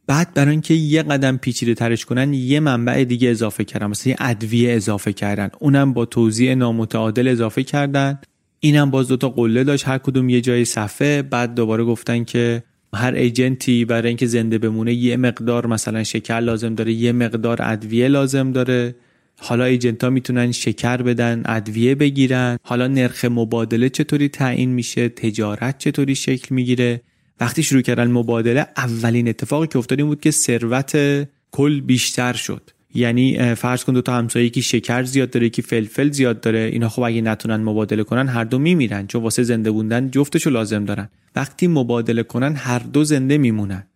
بعد برای اینکه یه قدم پیچیده ترش کنن یه منبع دیگه اضافه کردن مثلا یه ادویه اضافه کردن. اونم با توزیع نامتعادل اضافه کردن. اینم باز دوتا قله داشت هر کدوم یه جای صفحه. بعد دوباره گفتن که هر ایجنتی برای اینکه زنده بمونه یه مقدار مثلا شکر لازم داره یه مقدار ادویه لازم داره. حالا ایجنت ها می‌تونن شکر بدن ادویه بگیرن. حالا نرخ مبادله چطوری تعیین میشه؟ تجارت چطوری شکل می‌گیره؟ وقتی شروع کردن مبادله اولین اتفاقی که افتاد این بود که ثروت کل بیشتر شد. یعنی فرض کن دو تا همسایه یکی شکر زیاد داره یکی فلفل زیاد داره. اینا خب اگه نتونن مبادله کنن هر دو میمیرن چون واسه زنده بوندن جفتشو لازم دارن. وقتی مبادله کنن هر دو زنده میمونن.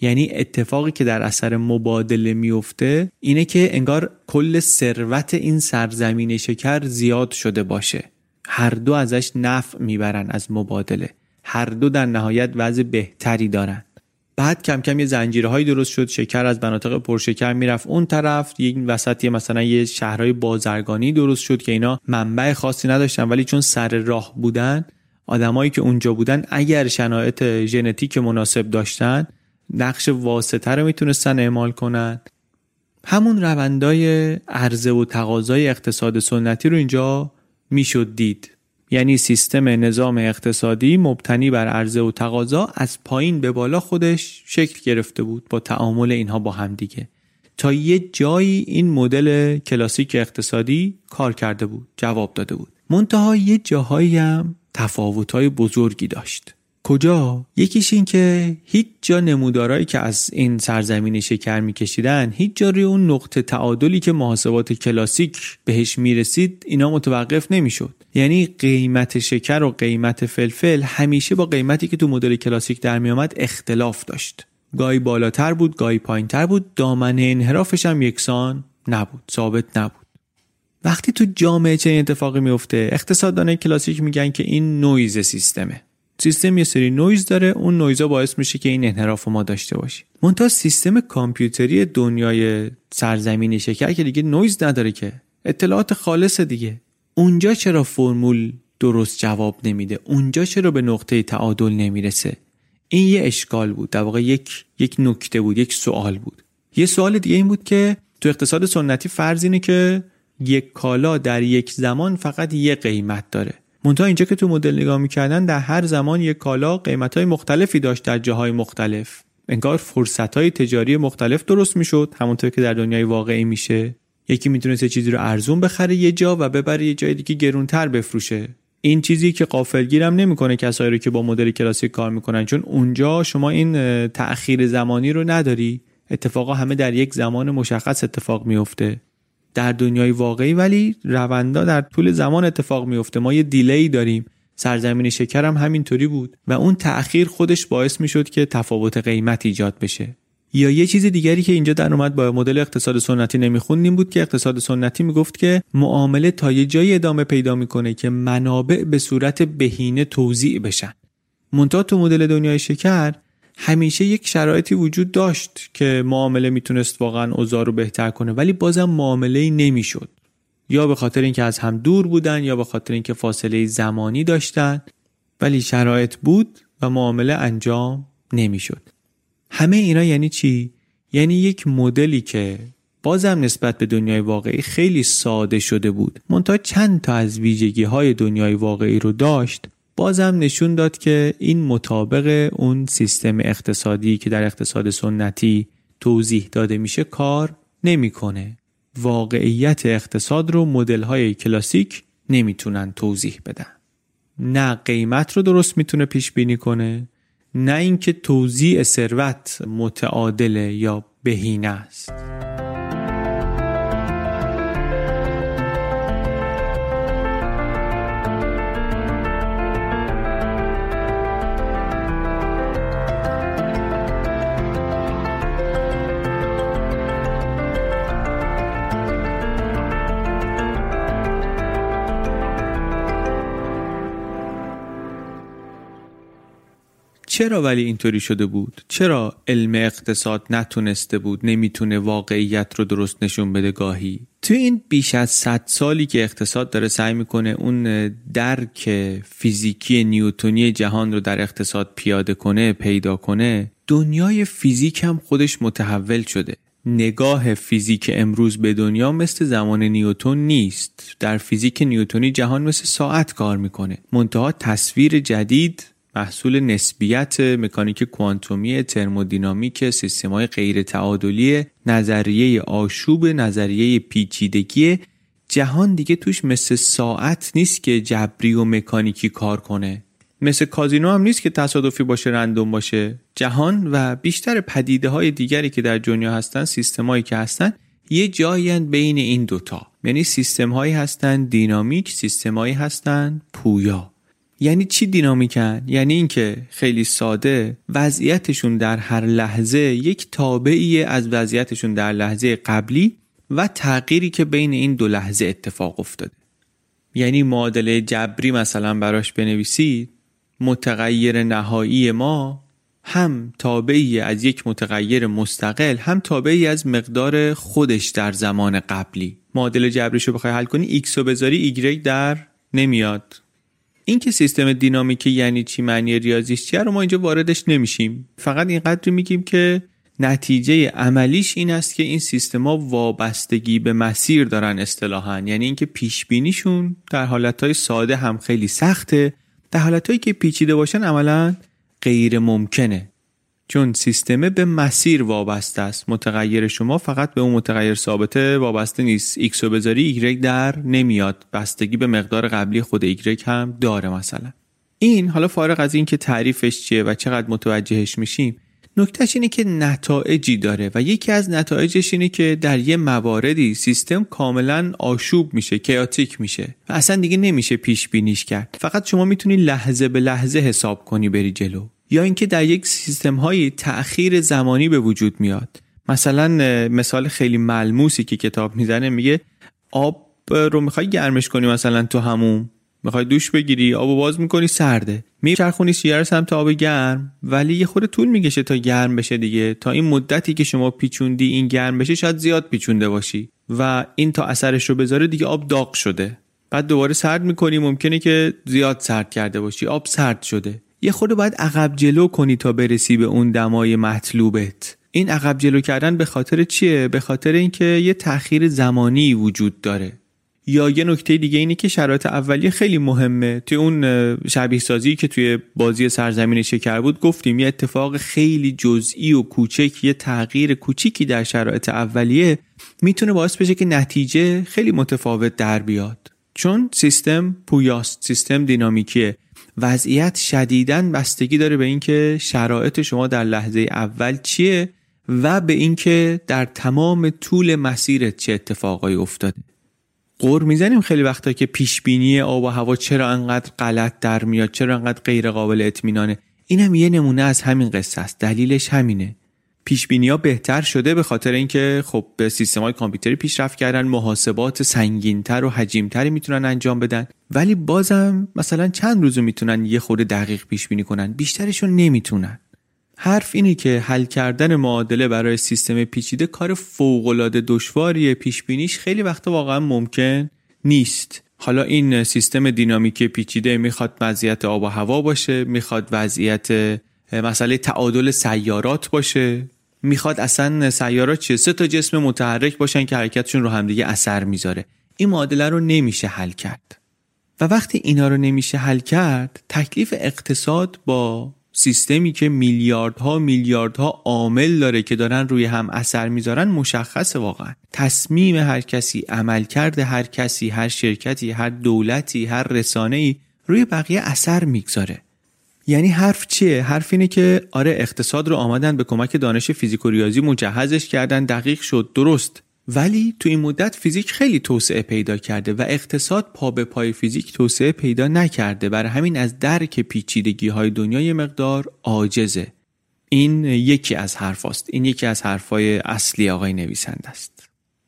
یعنی اتفاقی که در اثر مبادله میفته اینه که انگار کل ثروت این سرزمین شکر زیاد شده باشه. هر دو ازش نفع می‌برن از مبادله. هر دو در نهایت وضع بهتری دارن. بعد کم کم یه زنجیرهایی درست شد شکر از مناطق پرشکر می‌رفت. اون طرف یک وسط مثلا یه شهرهای بازرگانی درست شد که اینا منبع خاصی نداشتن ولی چون سر راه بودن آدمایی که اونجا بودن اگر شنایط ژنتیک مناسب داشتن نقش واسطه رو می‌تونستن اعمال کنن. همون روندای عرضه و تقاضای اقتصاد سنتی رو اینجا می‌شد دید. یعنی سیستم نظام اقتصادی مبتنی بر عرضه و تقاضا از پایین به بالا خودش شکل گرفته بود با تعامل اینها با هم دیگه. تا یه جایی این مدل کلاسیک اقتصادی کار کرده بود جواب داده بود. منتها یه جاهایی هم تفاوت‌های بزرگی داشت. کجا؟ یکیش این که هیچ جا نمودارایی که از این سرزمین شکر میکشیدن هیچ جا روی اون نقطه تعادلی که محاسبات کلاسیک بهش می‌رسید اینا متوقف نمی‌شد. یعنی قیمت شکر و قیمت فلفل همیشه با قیمتی که تو مدل کلاسیک در میامد اختلاف داشت. گاهی بالاتر بود گاهی پایینتر بود. دامنه انحرافش هم یکسان نبود ثابت نبود. وقتی تو جامعه چه اتفاقی میفته اقتصاددانای کلاسیک میگن که این نویز سیستمه. سیستم یه سری نویز داره. اون نویزا باعث میشه که این انحراف ما داشته باشیم. منتها سیستم کامپیوتری دنیای سرزمین شکر که دیگه نویز نداره که. اطلاعات خالص دیگه. اونجا چرا فرمول درست جواب نمیده؟ اونجا چرا به نقطه تعادل نمی‌رسه؟ این یه اشکال بود. در واقع یک یک نکته بود یک سوال بود. یه سوال دیگه این بود که تو اقتصاد سنتی فرض اینه که یک کالا در یک زمان فقط یه قیمت داره. منتها اینجا که تو مدل نگاه می‌کردن در هر زمان یک کالا قیمت های مختلفی داشت در جاهای مختلف. انگار فرصت های تجاری مختلف درست می‌شد همونطور که در دنیای واقعی میشه. یکی می‌تونست چیزی رو ارزون بخره یه جا و ببره یه جای دیگه گرونتر بفروشه. این چیزی که قافلگیرم نمی‌کنه کسایی رو که با مدل کلاسیک کار می‌کنن چون اونجا شما این تأخیر زمانی رو نداری. اتفاقا همه در یک زمان مشخص اتفاق میفته در دنیای واقعی ولی روندا در طول زمان اتفاق میفته ما یه دیلی داریم. سرزمین شکر هم همینطوری بود. و اون تأخیر خودش باعث می‌شد که تفاوت قیمت ایجاد بشه. یا یه چیز دیگری که اینجا در اومد با مدل اقتصاد سنتی نمیخوندیم بود که اقتصاد سنتی می‌گفت که معامله تا یه جایی ادامه پیدا می‌کنه که منابع به صورت بهینه توزیع بشن. منتها تو مدل دنیای شکر همیشه یک شرایطی وجود داشت که معامله می‌تونست واقعا اوضاع رو بهتر کنه ولی بازم معامله نمی‌شد. یا به خاطر اینکه از هم دور بودن یا به خاطر اینکه فاصله زمانی داشتن ولی شرایط بود و معامله انجام نمی‌شد. همه اینا یعنی چی؟ یعنی یک مدلی که بازم نسبت به دنیای واقعی خیلی ساده شده بود. منتها چند تا از ویژگی های دنیای واقعی رو داشت. بازم نشون داد که این مطابق اون سیستم اقتصادی که در اقتصاد سنتی توضیح داده میشه کار نمی‌کنه. واقعیت اقتصاد رو مدل های کلاسیک نمی‌تونن توضیح بدن. نه قیمت رو درست می‌تونه پیش بینی کنه نه اینکه توزیع ثروت متعادله یا بهینه است. چرا ولی اینطوری شده بود؟ چرا علم اقتصاد نتونسته بود نمی‌تونه واقعیت رو درست نشون بده گاهی؟ توی این بیش از 100 سالی که اقتصاد داره سعی می‌کنه اون درک فیزیکی نیوتونی جهان رو در اقتصاد پیاده کنه پیدا کنه دنیای فیزیک هم خودش متحول شده نگاه فیزیک امروز به دنیا مثل زمان نیوتون نیست در فیزیک نیوتونی جهان مثل ساعت کار می‌کنه منتها تصویر جدید محصول نسبیت مکانیک کوانتومی ترمودینامیک سیستم‌های غیر تعادلی نظریه آشوب نظریه پیچیدگی. جهان دیگه توش مثل ساعت نیست که جبری و مکانیکی کار کنه. مثل کازینو هم نیست که تصادفی باشه رندوم باشه. جهان و بیشتر پدیده های دیگری که در دنیا هستن سیستمایی که هستن یه جایی بین این دوتا. یعنی سیستم هایی هستن دینامیک سیستم هایی هستن پویا. یعنی چی دینامیکن؟ یعنی اینکه خیلی ساده وضعیتشون در هر لحظه یک تابعی از وضعیتشون در لحظه قبلی و تغییری که بین این دو لحظه اتفاق افتاده. یعنی معادله جبری مثلا براش بنویسید متغیر نهایی ما هم تابعی از یک متغیر مستقل هم تابعی از مقدار خودش در زمان قبلی. معادله جبریش رو بخوای حل کنی x رو بذاری y در نمیاد. اینکه سیستم دینامیکی یعنی چی معنی ریاضیش چیه رو ما اینجا واردش نمیشیم. فقط اینقدر میگیم که نتیجه عملیش این است که این سیستما وابستگی به مسیر دارن اصطلاحا. یعنی اینکه پیش بینیشون در حالتهای ساده هم خیلی سخته در حالتهایی که پیچیده باشن عملا غیر ممکنه چون سیستمه به مسیر وابسته است. متغیر شما فقط به اون متغیر ثابته وابسته نیست. X رو بذاری y در نمیاد. بستگی به مقدار قبلی خود y هم داره مثلا. این حالا فارغ از اینکه تعریفش چیه و چقدر متوجهش میشیم نکتهش اینه که نتایجی داره و یکی از نتایجش اینه که در یه مواردی سیستم کاملا آشوب میشه کیاتیک میشه و اصلا دیگه نمیشه پیش بینیش کرد. فقط شما می‌تونی لحظه به لحظه حساب کنی بری جلو. یا اینکه در یک سیستم های تأخیر زمانی به وجود میاد. مثلا مثال خیلی ملموسی که کتاب می‌زنه میگه آب رو می‌خوای گرمش کنی مثلا تو همون می‌خوای دوش بگیری آب باز می‌کنی سرده. میچرخونی سیاره رو سمت آب گرم ولی یه خورده طول می‌کشه تا گرم بشه دیگه. تا این مدتی که شما پیچوندی این گرم بشه شاید زیاد پیچونده باشی. و این تا اثرش رو بذاره دیگه آب داغ شده. بعد دوباره سرد می‌کنی ممکنه که زیاد سرد کرده باشی. آب سرد شده. یه خورده باید عقب جلو کنی تا برسی به اون دمای مطلوبت. این عقب جلو کردن به خاطر چیه؟ به خاطر اینکه یه تاخیر زمانی وجود داره. یا یه نکته دیگه اینه که شرایط اولیه خیلی مهمه. توی اون شبیه سازی که توی بازی سرزمین شکر بود گفتیم یه اتفاق خیلی جزئی و کوچک یه تغییر کوچیکی در شرایط اولیه می‌تونه باعث بشه که نتیجه خیلی متفاوت در بیاد. چون سیستم پویاست سیستم دینامیکیه. وضعیت شدیداً بستگی داره به اینکه شرایط شما در لحظه اول چیه و به اینکه در تمام طول مسیرت چه اتفاقایی افتاده. قور می‌زنیم خیلی وقتا که پیش بینی آب و هوا چرا انقدر غلط در میاد چرا انقدر غیر قابل اطمینانه. اینم یه نمونه از همین قصه است. دلیلش همینه. پیش بینی ها بهتر شده به خاطر اینکه خب به سیستم های کامپیوتری پیشرفت کردن محاسبات سنگینتر و حجیمتری می‌تونن انجام بدن. ولی بازم مثلا چند روزو می‌تونن یه خورده دقیق پیش بینی کنن؟ بیشترشون نمی‌تونن. حرف اینه که حل کردن معادله برای سیستم پیچیده کار فوقالعاده دشواریه پیش بینیش خیلی وقتا واقعا ممکن نیست. حالا این سیستم دینامیک پیچیده می‌خواد وضعیت آب و هوا باشه می‌خواد وضعیت مسئله تعادل سیارات باشه. می‌خواد اصلا سیارات چه سه تا جسم متحرک باشن که حرکتشون رو همدیگه اثر می‌ذاره. این معادله رو نمیشه حل کرد. و وقتی اینا رو نمیشه حل کرد تکلیف اقتصاد با سیستمی که میلیاردها میلیاردها عامل داره که دارن روی هم اثر می‌ذارن مشخصه واقعا. تصمیم هر کسی عملکرد هر کسی هر شرکتی هر دولتی هر رسانه‌ای روی بقیه اثر می‌گذاره. یعنی حرف چیه؟ حرف اینه که آره اقتصاد رو آمدن به کمک دانش فیزیک و ریاضی مجهزش کردن دقیق شد درست. ولی تو این مدت فیزیک خیلی توسعه پیدا کرده و اقتصاد پا به پای فیزیک توسعه پیدا نکرده. برای همین از درک پیچیدگی های دنیای مقدار عاجزه. این یکی از حرف است. این یکی از حرفای اصلی آقای نویسنده است.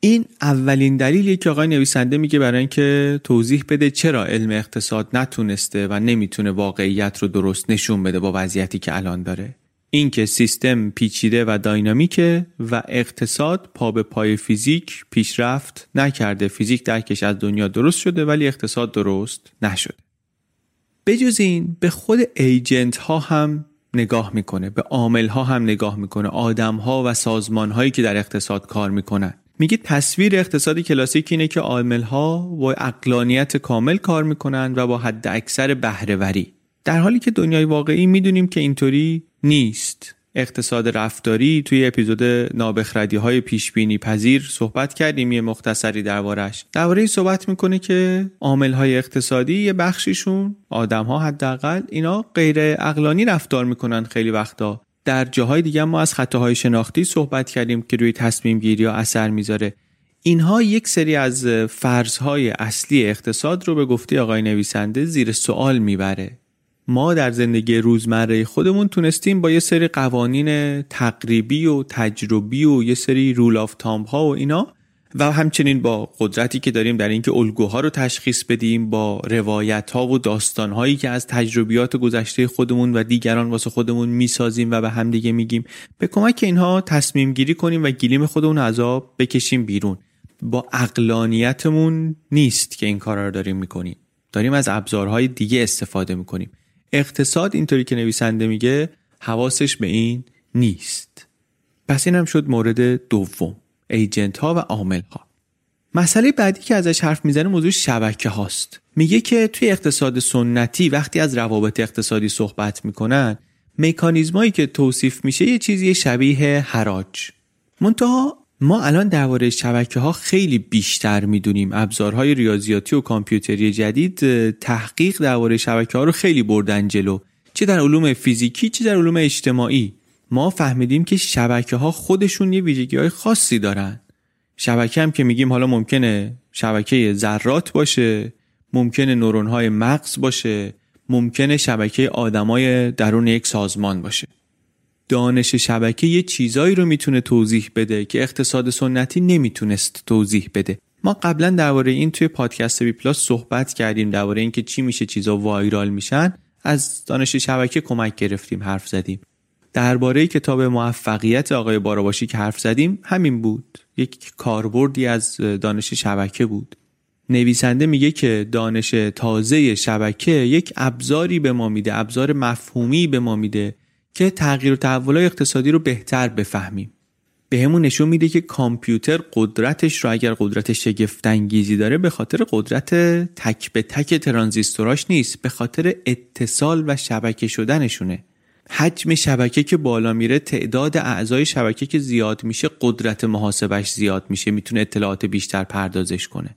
این اولین دلیلی که آقای نویسنده میگه برای اینکه توضیح بده چرا علم اقتصاد نتونسته و نمی‌تونه واقعیت رو درست نشون بده با وضعیتی که الان داره. اینکه سیستم پیچیده و داینامیکه و اقتصاد پا به پای فیزیک پیشرفت نکرده. فیزیک درکش از دنیا درست شده ولی اقتصاد درست نشده. بجز این به خود ایجنت ها هم نگاه می‌کنه به عامل ها هم نگاه می‌کنه. آدم ها و سازمان هایی که در اقتصاد کار می‌کنن. میگه تصویر اقتصادی کلاسیک اینه که عامل ها با اقلانیت کامل کار می‌کنن و با حد اکثر بهرهوری. در حالی که دنیای واقعی می‌دونیم که اینطوری نیست. اقتصاد رفتاری توی اپیزود نابخردی های پیش بینی پذیر صحبت کردیم یه مختصری دربارش درباره صحبت می‌کنه که عامل های اقتصادی یه بخشیشون آدم ها حداقل اینا غیر اقلانی رفتار می‌کنن خیلی وقتا. در جاهای دیگه ما از خطاهای شناختی صحبت کردیم که روی تصمیم گیری ها اثر می‌ذاره. اینها یک سری از فرضهای اصلی اقتصاد رو به گفته آقای نویسنده زیر سوال می‌بره. ما در زندگی روزمره خودمون تونستیم با یه سری قوانین تقریبی و تجربی و یه سری رول آف تامپ ها و اینا و همچنین با قدرتی که داریم در اینکه الگوها رو تشخیص بدیم با روایت ها و داستان هایی که از تجربیات گذشته خودمون و دیگران واسه خودمون می‌سازیم و به همدیگه میگیم به کمک اینها تصمیم گیری کنیم و گلیم خودمون عذاب بکشیم بیرون. با اقلانیتمون نیست که این کارا رو داریم می‌کنیم. داریم از ابزارهای دیگه استفاده می‌کنیم. اقتصاد اینطوری که نویسنده میگه حواسش به این نیست. پس اینم شد مورد دوم. ایجنت ها و عامل ها مسئله بعدی که ازش حرف می‌زنه موضوع شبکه هاست. میگه که توی اقتصاد سنتی وقتی از روابط اقتصادی صحبت می‌کنن مکانیزمایی که توصیف میشه یه چیزی شبیه حراج. منتها ما الان درباره شبکه ها خیلی بیشتر می‌دونیم. ابزارهای ریاضیاتی و کامپیوتری جدید تحقیق درباره شبکه ها رو خیلی بردن جلو. چه در علوم فیزیکی چه در علوم اجتماعی. ما فهمیدیم که شبکه ها خودشون یه ویژگی های خاصی دارن. شبکه هم که میگیم حالا ممکنه شبکه ذرات باشه ممکنه نورون های مغز باشه ممکنه شبکه آدمای درون یک سازمان باشه. دانش شبکه یه چیزایی رو می‌تونه توضیح بده که اقتصاد سنتی نمی‌تونست توضیح بده. ما قبلا درباره این توی پادکست بی پلاس صحبت کردیم درباره اینکه چی میشه چیزا وایرال میشن از دانش شبکه کمک گرفتیم حرف زدیم. درباره کتاب موفقیت آقای باراباشی که حرف زدیم همین بود. یک کاربردی از دانش شبکه بود. نویسنده میگه که دانش تازه شبکه یک ابزاری به ما میده ابزار مفهومی به ما میده که تغییر و تحولات اقتصادی رو بهتر بفهمیم. به همون نشون میده که کامپیوتر قدرتش رو اگر قدرت شگفتانگیزی داره به خاطر قدرت تک به تک ترانزیستوراش نیست به خاطر اتصال و شبکه شدنشونه. حجم شبکه که بالا میره تعداد اعضای شبکه که زیاد میشه قدرت محاسبش زیاد میشه می‌تونه اطلاعات بیشتر پردازش کنه.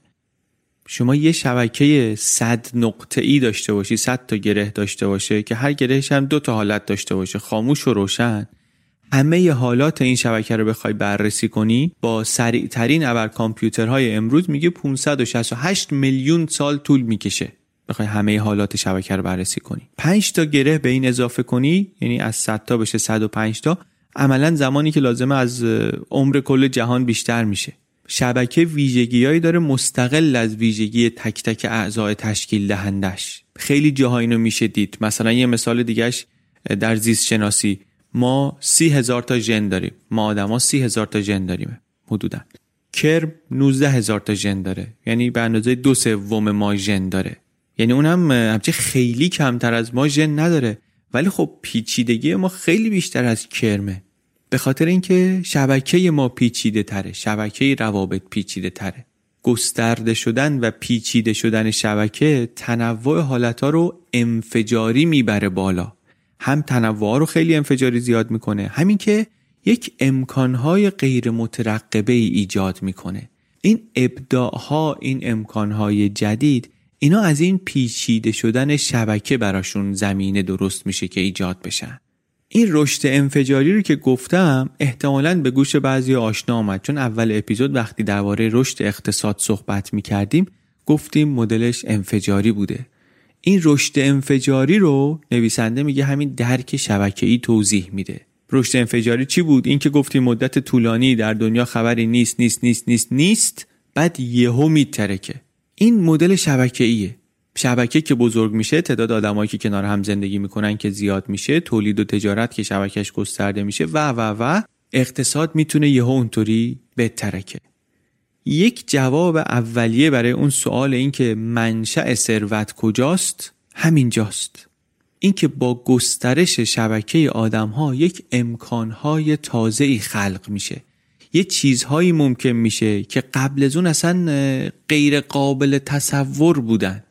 شما یه شبکه صد نقطه ای داشته باشی صد تا گره داشته باشه که هر گرهش هم دو تا حالت داشته باشه خاموش و روشن همه حالات این شبکه رو بخوای بررسی کنی با سریع ترین ابر کامپیوترهای امروز میگه 568 میلیون سال طول می‌کشه. بخوای همه حالات شبکه رو بررسی کنی. 5 تا گره به این اضافه کنی یعنی از 100 تا بشه 105 تا عملا زمانی که لازمه از عمر کل جهان بیشتر میشه. شبکه ویژگیهایی داره مستقل از ویژگی تک تک اعضای تشکیل دهندش خیلی جاها اینو میشه دید. مثلا یه مثال دیگهش در زیست شناسی ما سی هزار تا ژن داریم. ما آدما سی هزار تا ژن داریم حدودا. کرم 19 هزار تا ژن داره. یعنی به اندازه دو سوم ما ژن داره. یعنی اون هم همچه خیلی کمتر از ما ژن نداره. ولی خب پیچیدگی ما خیلی بیشتر از کرمه. به خاطر اینکه شبکه ما پیچیده تره. شبکه روابط پیچیده تره. گسترده شدن و پیچیده شدن شبکه تنوع حالتها رو انفجاری می‌بره بالا. هم تنوع رو خیلی انفجاری زیاد می‌کنه. همین که یک امکانهای غیر مترقبه ای ایجاد می‌کنه. این ابداعها این امکانهای جدید اینا از این پیچیده شدن شبکه براشون زمینه درست میشه که ایجاد بشن. این رشد انفجاری رو که گفتم احتمالا به گوش بعضی آشنا آمد چون اول اپیزود وقتی درباره رشد اقتصاد صحبت می کردیم گفتیم مدلش انفجاری بوده. این رشد انفجاری رو نویسنده میگه همین درک شبکه‌ای توضیح میده. رشد انفجاری چی بود؟ این که گفتیم مدت طولانی در دنیا خبری نیست نیست نیست نیست نیست بعد یهو میترکه. این مدل شبکه‌ایه. شبکه که بزرگ میشه تعداد آدمایی که کنار هم زندگی می‌کنن که زیاد میشه تولید و تجارت که شبکهش گسترده میشه و و و اقتصاد می‌تونه یهو اونطوری بترکه یک جواب اولیه برای اون سوال این که منشأ ثروت کجاست؟ همینجاست اینکه با گسترش شبکه آدم ها یک امکانهای تازه ای خلق میشه. یه چیزهایی ممکن میشه که قبل از اون اصلا غیر قابل تصور بودن.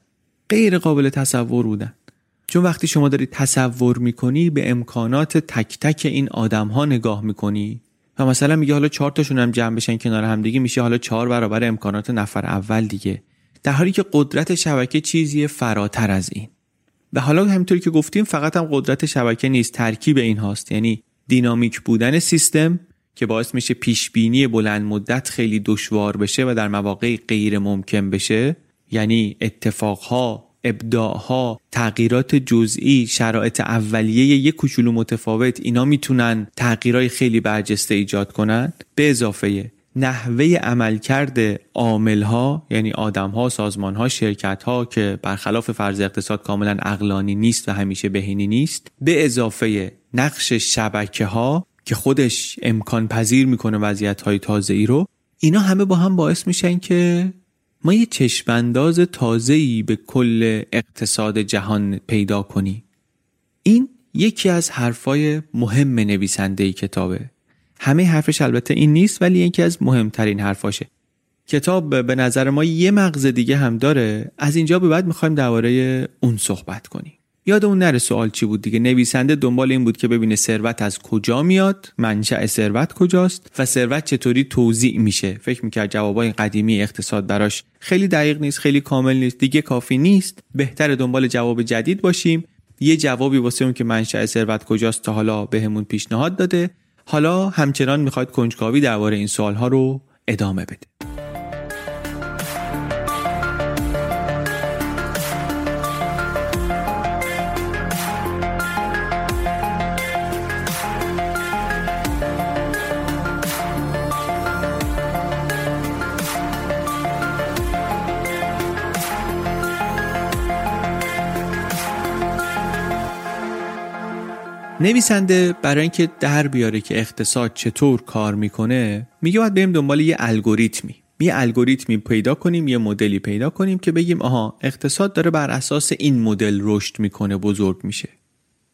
غیر قابل تصور بودن. چون وقتی شما داری تصور می‌کنی به امکانات تک تک این آدم ها نگاه می‌کنی و مثلا میگه حالا چهار تاشون هم جمع بشن کنار هم دیگه میشه حالا چهار برابر امکانات نفر اول دیگه. در حالی که قدرت شبکه چیزی فراتر از این. و حالا همینطوری که گفتیم فقط هم قدرت شبکه نیست ترکیب این هاست یعنی دینامیک بودن سیستم که باعث میشه پیش بینی بلند مدت خیلی دشوار بشه و در مواقع غیر ممکن بشه. یعنی اتفاقها ابداعها تغییرات جزئی شرایط اولیه یک کوچولو متفاوت اینا می‌تونن تغییرهای خیلی برجسته ایجاد کنند به اضافه نحوه عملکرد عاملها یعنی آدمها سازمانها شرکتها که برخلاف فرض اقتصاد کاملا اقلانی نیست و همیشه بهینی نیست. به اضافه نقش شبکه ها که خودش امکان پذیر می‌کنه وضعیت های تازه ای رو اینا همه با هم باعث میشن که ما یه چشمانداز تازه‌ای به کل اقتصاد جهان پیدا کنیم این یکی از حرفای مهم نویسنده کتابه. همه حرفش البته این نیست ولی یکی از مهمترین حرفاشه. کتاب به نظر ما یه مغز دیگه هم داره. از اینجا به بعد می‌خوایم درباره اون صحبت کنیم. یادمون نره سوال چی بود دیگه؟ نویسنده دنبال این بود که ببینه ثروت از کجا میاد منشأ ثروت کجاست و ثروت چطوری توزیع میشه. فکر می‌کرد جوابای قدیمی اقتصاد براش خیلی دقیق نیست خیلی کامل نیست دیگه کافی نیست. بهتر دنبال جواب جدید باشیم. یه جوابی واسه اون که منشأ ثروت کجاست تا حالا بهمون پیشنهاد داده. حالا همچنان می‌خواد کنجکاوی درباره این سوالها رو ادامه بده نویسنده برای اینکه در بیاره که اقتصاد چطور کار می‌کنه میگه باید بریم دنبال یه الگوریتمی. یه الگوریتمی پیدا کنیم یه مدلی پیدا کنیم که بگیم آها اقتصاد داره بر اساس این مدل رشد می‌کنه بزرگ میشه.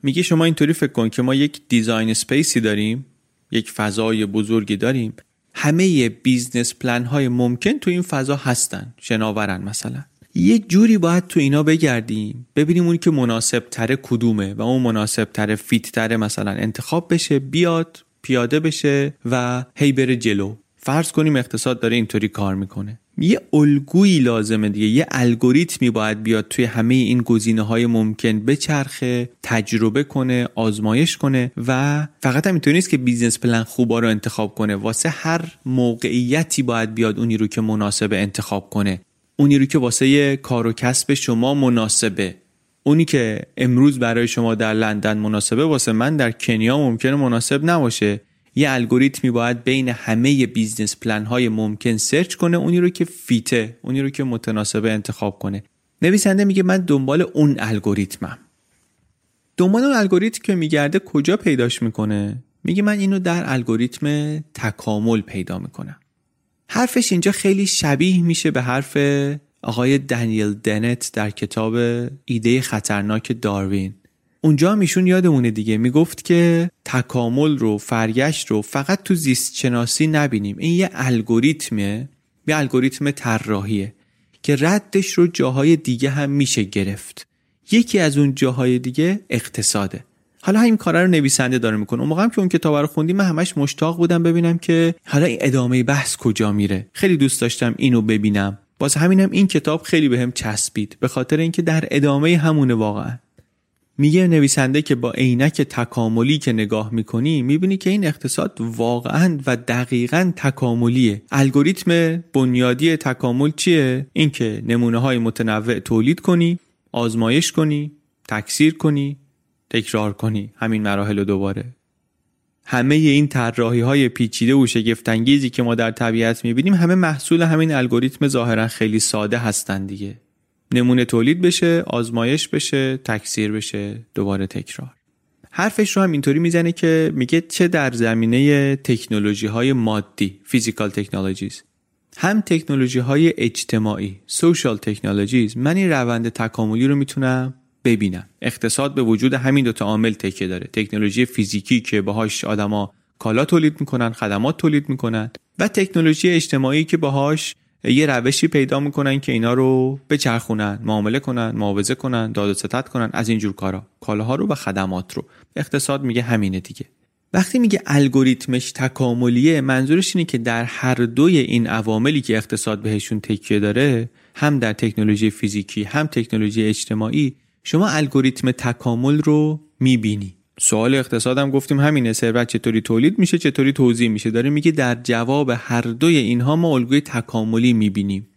میگه شما اینطوری فکر کن که ما یک design space ی داریم یک فضای بزرگی داریم. همه business plan های ممکن تو این فضا هستن شناورن مثلا. یه جوری باید تو اینا بگردیم ببینیم اونی که مناسب تره کدومه و اون مناسب تره fit تره مثلا انتخاب بشه بیاد پیاده بشه و هی بره جلو. فرض کنیم اقتصاد داره اینطوری کار می‌کنه. یه الگویی لازمه دیگه یه الگوریتمی باید بیاد توی همه این گزینه های ممکن بچرخه تجربه کنه آزمایش کنه و فقط هم اینطوری نیست که business plan خوبا رو انتخاب کنه. واسه هر موقعیتی باید بیاد اونی رو که مناسبه انتخاب کنه. اونی رو که واسه کار و کسب شما مناسبه. اونی که امروز برای شما در لندن مناسبه واسه من در کنیا ممکنه مناسب نباشه. یه الگوریتمی باید بین همه business plan های ممکن search کنه اونی رو که fit ه اونی رو که متناسبه انتخاب کنه. نویسنده میگه من دنبال اون الگوریتمم. دنبال اون الگوریتم که میگرده کجا پیداش می‌کنه؟ میگه من اینو در الگوریتم تکامل پیدا می‌کنم. حرفش اینجا خیلی شبیه میشه به حرف آقای دنیل دنت در کتاب ایده خطرناک داروین. اونجا میشون یادمونه دیگه. می‌گفت که تکامل رو فرگشت رو فقط تو زیست شناسی نبینیم. این یه الگوریتمه. یه الگوریتم طراحیه که ردش رو جاهای دیگه هم میشه گرفت. یکی از اون جاهای دیگه اقتصاده. حالا این کارا رو نویسنده داره می‌کنه. اون موقعم که اون کتاب رو خوندیم من همش مشتاق بودم ببینم که حالا این ادامه بحث کجا میره. خیلی دوست داشتم اینو ببینم. باز همینم این کتاب خیلی بهم به چسبید. به خاطر اینکه در ادامه همونه واقعا. میگه نویسنده که با عینک تکاملی که نگاه می‌کنی می‌بینی که این اقتصاد واقعا و دقیقا تکاملیه. الگوریتم بنیادی تکامل چیه؟ اینکه نمونه های متنوع تولید کنی آزمایش کنی تکثیر کنی تکرار کنی. همین مراحل رو دوباره. همه این طراحی های پیچیده و شگفتانگیزی که ما در طبیعت می‌بینیم همه محصول همین الگوریتم ظاهرا خیلی ساده هستن دیگه. نمونه تولید بشه آزمایش بشه تکثیر بشه دوباره تکرار. حرفش رو هم اینطوری می‌زنه که میگه چه در زمینه تکنولوژی های مادی فیزیکال تکنولوژیز هم تکنولوژی های اجتماعی سوشال تکنولوژیز من این روند تکاملی رو می‌تونم ببینم اقتصاد به وجود همین دوتا عامل تکیه داره. تکنولوژی فیزیکی که باهاش آدما کالا تولید می‌کنن خدمات تولید می‌کنن و تکنولوژی اجتماعی که باهاش یه روشی پیدا می‌کنن که اینا رو بچرخونن معامله کنن معاوضه کنن داد و ستد کنن از اینجور کارا. کالاها رو و خدمات رو. اقتصاد میگه همینه دیگه. وقتی میگه الگوریتمش تکاملیه منظورش اینه که در هر دوی این عواملی که اقتصاد بهشون تکیه داره هم در تکنولوژی فیزیکی هم تکنولوژی اجتماعی شما الگوریتم تکامل رو می‌بینی. سوال اقتصادم گفتیم همینه ثروت چطوری تولید میشه چطوری توضیح میشه؟ داره میگه در جواب هر دوی اینها ما الگوی تکاملی می‌بینیم.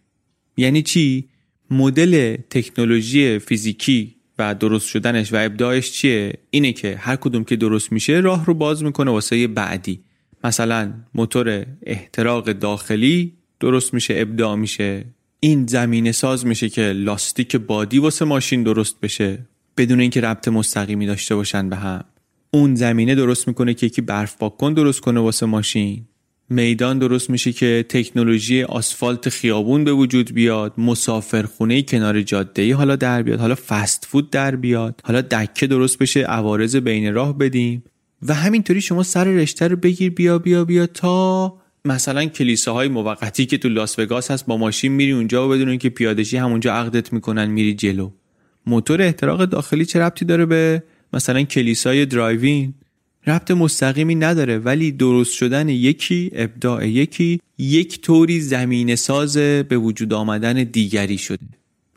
یعنی چی؟ مدل تکنولوژی فیزیکی و درست شدنش و ابداعش چیه؟ اینه که هر کدوم که درست میشه راه رو باز می‌کنه واسه بعدی. مثلا موتور احتراق داخلی درست میشه ابداع میشه. این زمینه ساز میشه که لاستیک بادی واسه ماشین درست بشه بدون اینکه ربط مستقیمی داشته باشن به هم. اون زمینه درست می‌کنه که یکی برف پاک درست کنه واسه ماشین. میدان درست میشه که تکنولوژی آسفالت خیابون به وجود بیاد مسافرخونه کنار جاده ای حالا در بیاد حالا فست فود در بیاد حالا دکه درست بشه عوارض بین راه بدیم. و همینطوری شما سر رشته رو بگیر بیا بیا بیا تا مثلا کلیساهای موقتی که تو لاس وگاس هست با ماشین میری اونجا و بدون اینکه پیادشی همونجا عقدت می‌کنن میری جلو. موتور احتراق داخلی چه ربطی داره به مثلا کلیسای درایوین؟ ربط مستقیمی نداره ولی درست شدن یکی ابداع یکی یک طوری زمین ساز به وجود آمدن دیگری شده.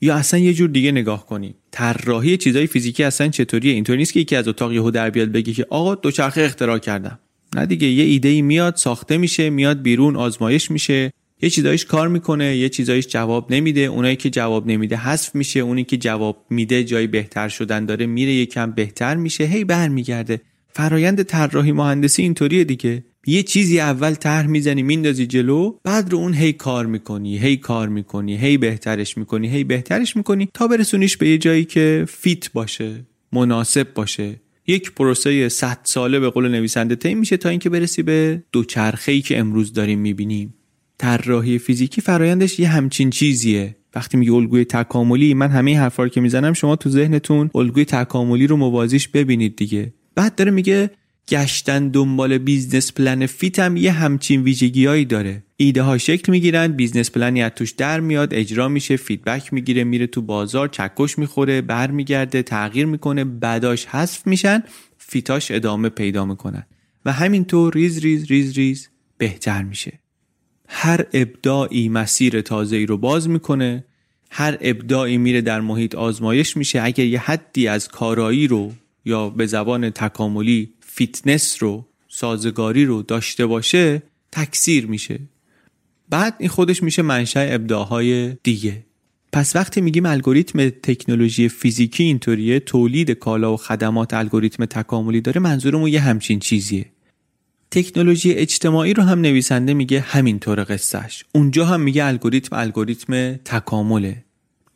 یا اصلا یه جور دیگه نگاه کنیم طراحی چیزای فیزیکی اصلا چطوریه؟ اینطوری نیست که یکی از اتاق یهو در بیاد بگه که آقا دوچرخه اختراع کردم. نه دیگه یه ایده ای میاد ساخته میشه میاد بیرون آزمایش میشه. یه چیزایش کار می‌کنه یه چیزایش جواب نمیده. اونایی که جواب نمیده حذف میشه اونی که جواب میده جای بهتر شدن داره میره یکم بهتر میشه. هی برمیگرده. فرایند طراحی مهندسی اینطوریه دیگه. یه چیزی اول طرح می‌زنی میندازی جلو بعد رو اون هی کار می‌کنی هی کار می‌کنی هی بهترش می‌کنی هی بهترش می‌کنی تا برسونیش به یه جایی که فیت باشه مناسب باشه. یک پروسه 100 ساله به قول نویسنده طی میشه تا اینکه برسی به دوچرخه ای که امروز داریم می‌بینیم. طراحی فیزیکی فرایندش یه همچین چیزیه. وقتی میگه الگوی تکاملی من همه حرفا که می‌زنم شما تو ذهنتون الگوی تکاملی رو موازیش ببینید دیگه. بعد داره میگه گشتن دنبال business plan fit هم یه همچین ویژگیهایی داره. ایده ها شکل می‌گیرن business plan ی از توش در میاد اجرا میشه feedback می‌گیره میره تو بازار چکش می‌خوره برمیگرده تغییر می‌کنه بعضیاش حذف میشن fitهاش ادامه پیدا می‌کنن. و همینطور ریز ریز ریز ریز بهتر میشه. هر ابداعی مسیر تازه ای رو باز می‌کنه هر ابداعی میره در محیط آزمایش میشه. اگر یه حدی از کارایی رو یا به زبان تکاملی فیتنس رو سازگاری رو داشته باشه تکثیر میشه. بعد این خودش میشه منشأ ابداعهای دیگه. پس وقتی میگیم الگوریتم تکنولوژی فیزیکی اینطوریه تولید کالا و خدمات الگوریتم تکاملی داره منظورمون یه همچین چیزیه. تکنولوژی اجتماعی رو هم نویسنده میگه همینطور قصهش اونجا هم میگه الگوریتم الگوریتم تکامله.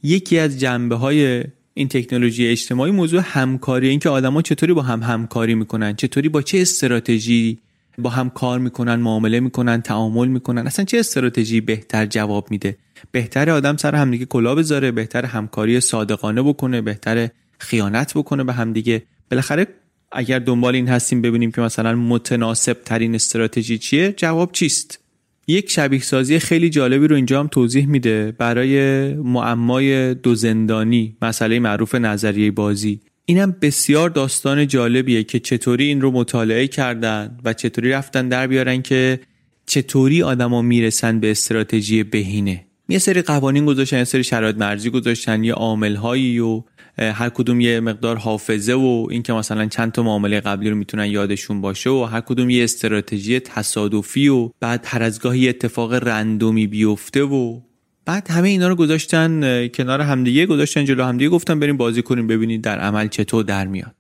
یکی از جنبه های این تکنولوژی اجتماعی موضوع همکاری این که آدما چطوری با هم همکاری می‌کنن چطوری با چه استراتژی با هم کار می‌کنن معامله می‌کنن تعامل می‌کنن اصلا چه استراتژی بهتر جواب میده؟ بهتر آدم سر همدیگه کلا بذاره بهتر همکاری صادقانه بکنه بهتر خیانت بکنه به همدیگه. بالاخره اگر دنبال این هستیم ببینیم که مثلا متناسب ترین استراتژی چیه جواب چیست؟ یک شبیه سازی خیلی جالبی رو اینجا هم توضیح میده برای معمای دو زندانی مسئله معروف نظریه بازی. اینم بسیار داستان جالبیه که چطوری این رو مطالعه کردن و چطوری رفتن در بیارن که چطوری آدما می‌رسن به استراتژی بهینه. یه سری قوانین گذاشتن یه سری شرایط مرزی گذاشتن یه عامل و هر کدوم یه مقدار حافظه و اینکه مثلا چند تا معامله قبلی رو می‌تونن یادشون باشه و هر کدوم یه استراتژی تصادفی و بعد هر از گاهی اتفاق random ی بیفته و بعد همه اینا رو گذاشتن کنار همدیگه گذاشتن جلو همدیگه گفتن بریم بازی کنیم ببینید در عمل چطور در میاد.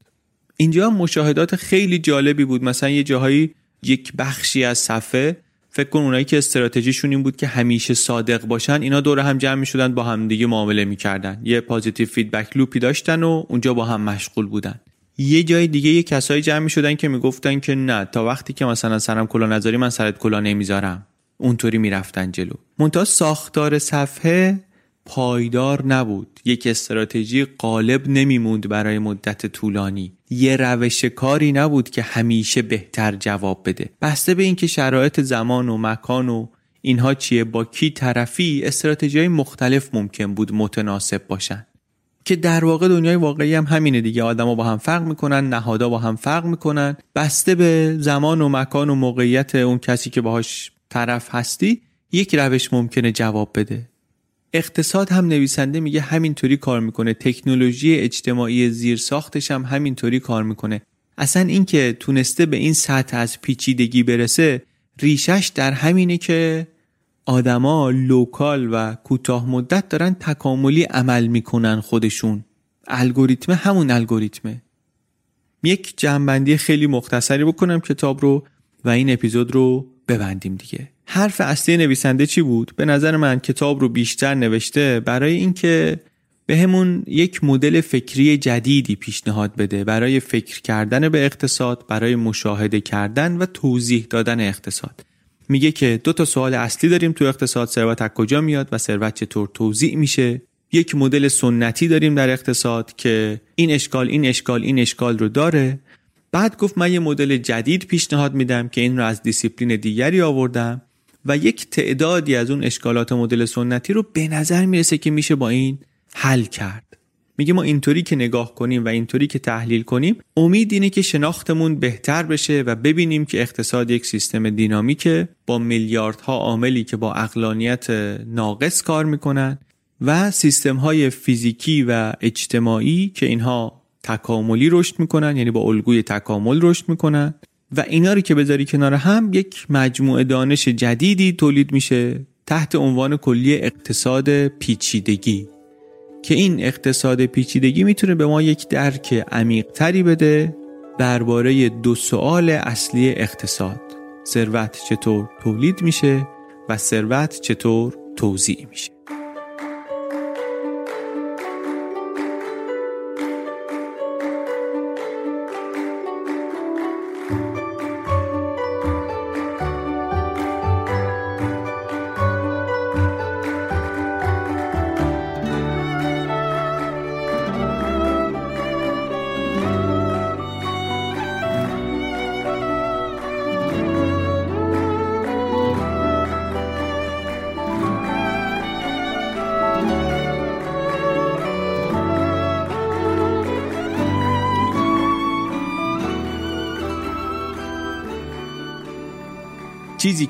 اینجا مشاهدات خیلی جالبی بود. مثلا یه جاهایی یک بخشی از صفحه فکر کن اونایی که استراتژیشون این بود که همیشه صادق باشن اینا دور هم جمع می‌شدن با هم دیگه معامله می‌کردن. یه positive feedback loop ی داشتن و اونجا با هم مشغول بودن. یه جای دیگه یه کسایی جمع می‌شدن که می‌گفتن که نه تا وقتی که مثلا سرم کلا نذاری من سرت کلا نمی‌ذارم. اونطوری می‌رفتن جلو. منتها ساختار صفحه پایدار نبود. یک استراتژی غالب نمیموند برای مدت طولانی. یه روش کاری نبود که همیشه بهتر جواب بده. بسته به اینکه شرایط زمان و مکان و اینها چیه با کی طرفی استراتژی مختلف ممکن بود متناسب باشن. که در واقع دنیای واقعی هم همینه دیگه. آدما با هم فرق می‌کنن نهادا با هم فرق می‌کنن. بسته به زمان و مکان و موقعیت اون کسی که باهاش طرف هستی یک روش ممکنه جواب بده. اقتصاد هم نویسنده میگه همینطوری کار می‌کنه. تکنولوژی اجتماعی زیر ساختش هم همینطوری کار می‌کنه. اصلا اینکه تونسته به این سطح از پیچیدگی برسه ریشش در همینه که آدما لوکال و کوتاه مدت دارن تکاملی عمل می‌کنن خودشون. الگوریتم همون الگوریتمه. یک جنبندی خیلی مختصری بکنم کتاب رو و این اپیزود رو ببندیم دیگه. حرف اصلی نویسنده چی بود؟ به نظر من کتاب رو بیشتر نوشته برای اینکه بهمون یک مدل فکری جدیدی پیشنهاد بده. برای فکر کردن به اقتصاد برای مشاهده کردن و توضیح دادن اقتصاد. میگه که دو تا سوال اصلی داریم تو اقتصاد. ثروت از کجا میاد و ثروت چطور توزیع میشه؟ یک مدل سنتی داریم در اقتصاد که این اشکال این اشکال این اشکال رو داره. بعد گفت من یه مدل جدید پیشنهاد میدم که این رو از دیسیپلین دیگری آوردم. و یک تعدادی از اون اشکالات مدل سنتی رو به نظر می‌رسه که میشه با این حل کرد. میگه ما اینطوری که نگاه کنیم و اینطوری که تحلیل کنیم امید اینه که شناختمون بهتر بشه و ببینیم که اقتصاد یک سیستم دینامیکه با میلیاردها عاملی که با عقلانیت ناقص کار می‌کنن و سیستم های فیزیکی و اجتماعی که اینها تکاملی رشد می‌کنن یعنی با الگوی تکامل رشد می‌کنن. و اینا رو که بذاری کنار هم یک مجموعه دانش جدیدی تولید میشه تحت عنوان کلی اقتصاد پیچیدگی. که این اقتصاد پیچیدگی می‌تونه به ما یک درک عمیق تری بده درباره دو سوال اصلی اقتصاد. ثروت چطور تولید میشه و ثروت چطور توزیع میشه.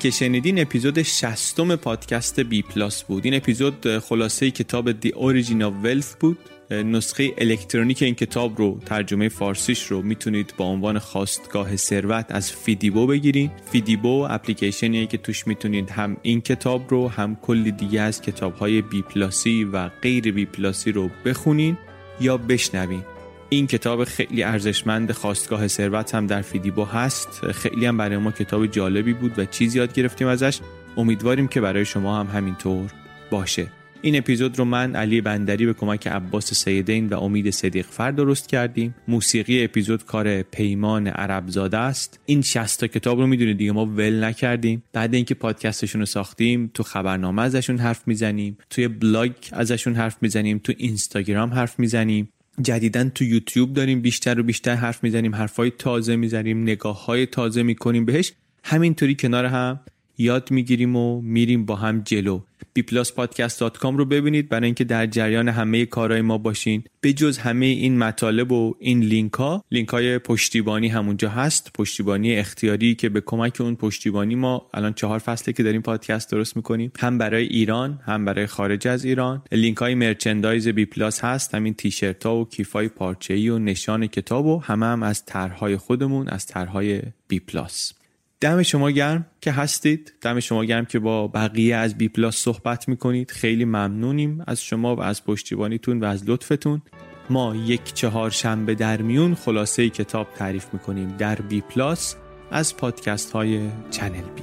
که شنیدین اپیزود شصتم پادکست بی پلاس بود. این اپیزود خلاصه کتاب The Origin of Wealth بود. نسخه الکترونیک این کتاب رو ترجمه فارسیش رو می‌تونید با عنوان خاستگاه ثروت از فیدیبو بگیرین. فیدیبو اپلیکیشنیه که توش می‌تونید هم این کتاب رو هم کلی دیگه از کتاب های بی پلاسی و غیر بی پلاسی رو بخونین یا بشنوین. این کتاب خیلی ارزشمند خاستگاه ثروت هم در فیدیبو هست. خیلی هم برای ما کتاب جالبی بود و چیزی یاد گرفتیم ازش. امیدواریم که برای شما هم همینطور باشه. این اپیزود رو من علی بندری به کمک عباس سیدین و امید صدیق فر درست کردیم. موسیقی اپیزود کار پیمان عربزاده است. این 60 تا کتاب رو می‌دونید دیگه ما ول نکردیم. بعد اینکه پادکستشون رو ساختیم تو خبرنامه ازشون حرف می‌زنیم توی بلاگ ازشون حرف می‌زنیم تو اینستاگرام حرف می‌زنیم. جدیدا تو یوتیوب داریم بیشتر و بیشتر حرف می‌زنیم حرفای تازه می‌زنیم نگاه های تازه می‌کنیم بهش همینطوری کنار هم یاد می‌گیریم و میریم با هم جلو. bpluspodcast.com رو ببینید برای اینکه در جریان همه کارهای ما باشین. به جز همه این مطالب و این لینک ها لینک های پشتیبانی همونجا هست. پشتیبانی اختیاری که به کمک اون پشتیبانی ما الان چهار فصله که داریم پادکست درست می‌کنیم. هم برای ایران هم برای خارج از ایران. لینک های merchandise بی پلاس هست. همین تیشرت ها و کیف های پارچه ای و نشان کتاب و همه هم از طرحهای خودمون از طرحهای بی پلاس دم شما گرم که هستید. دم شما گرم که با بقیه از بی پلاس صحبت می‌کنید. خیلی ممنونیم از شما و از پشتیبانیتون و از لطفتون. ما یک چهار شنبه در میون خلاصه کتاب تعریف می‌کنیم در بی پلاس از پادکست های چنل بی.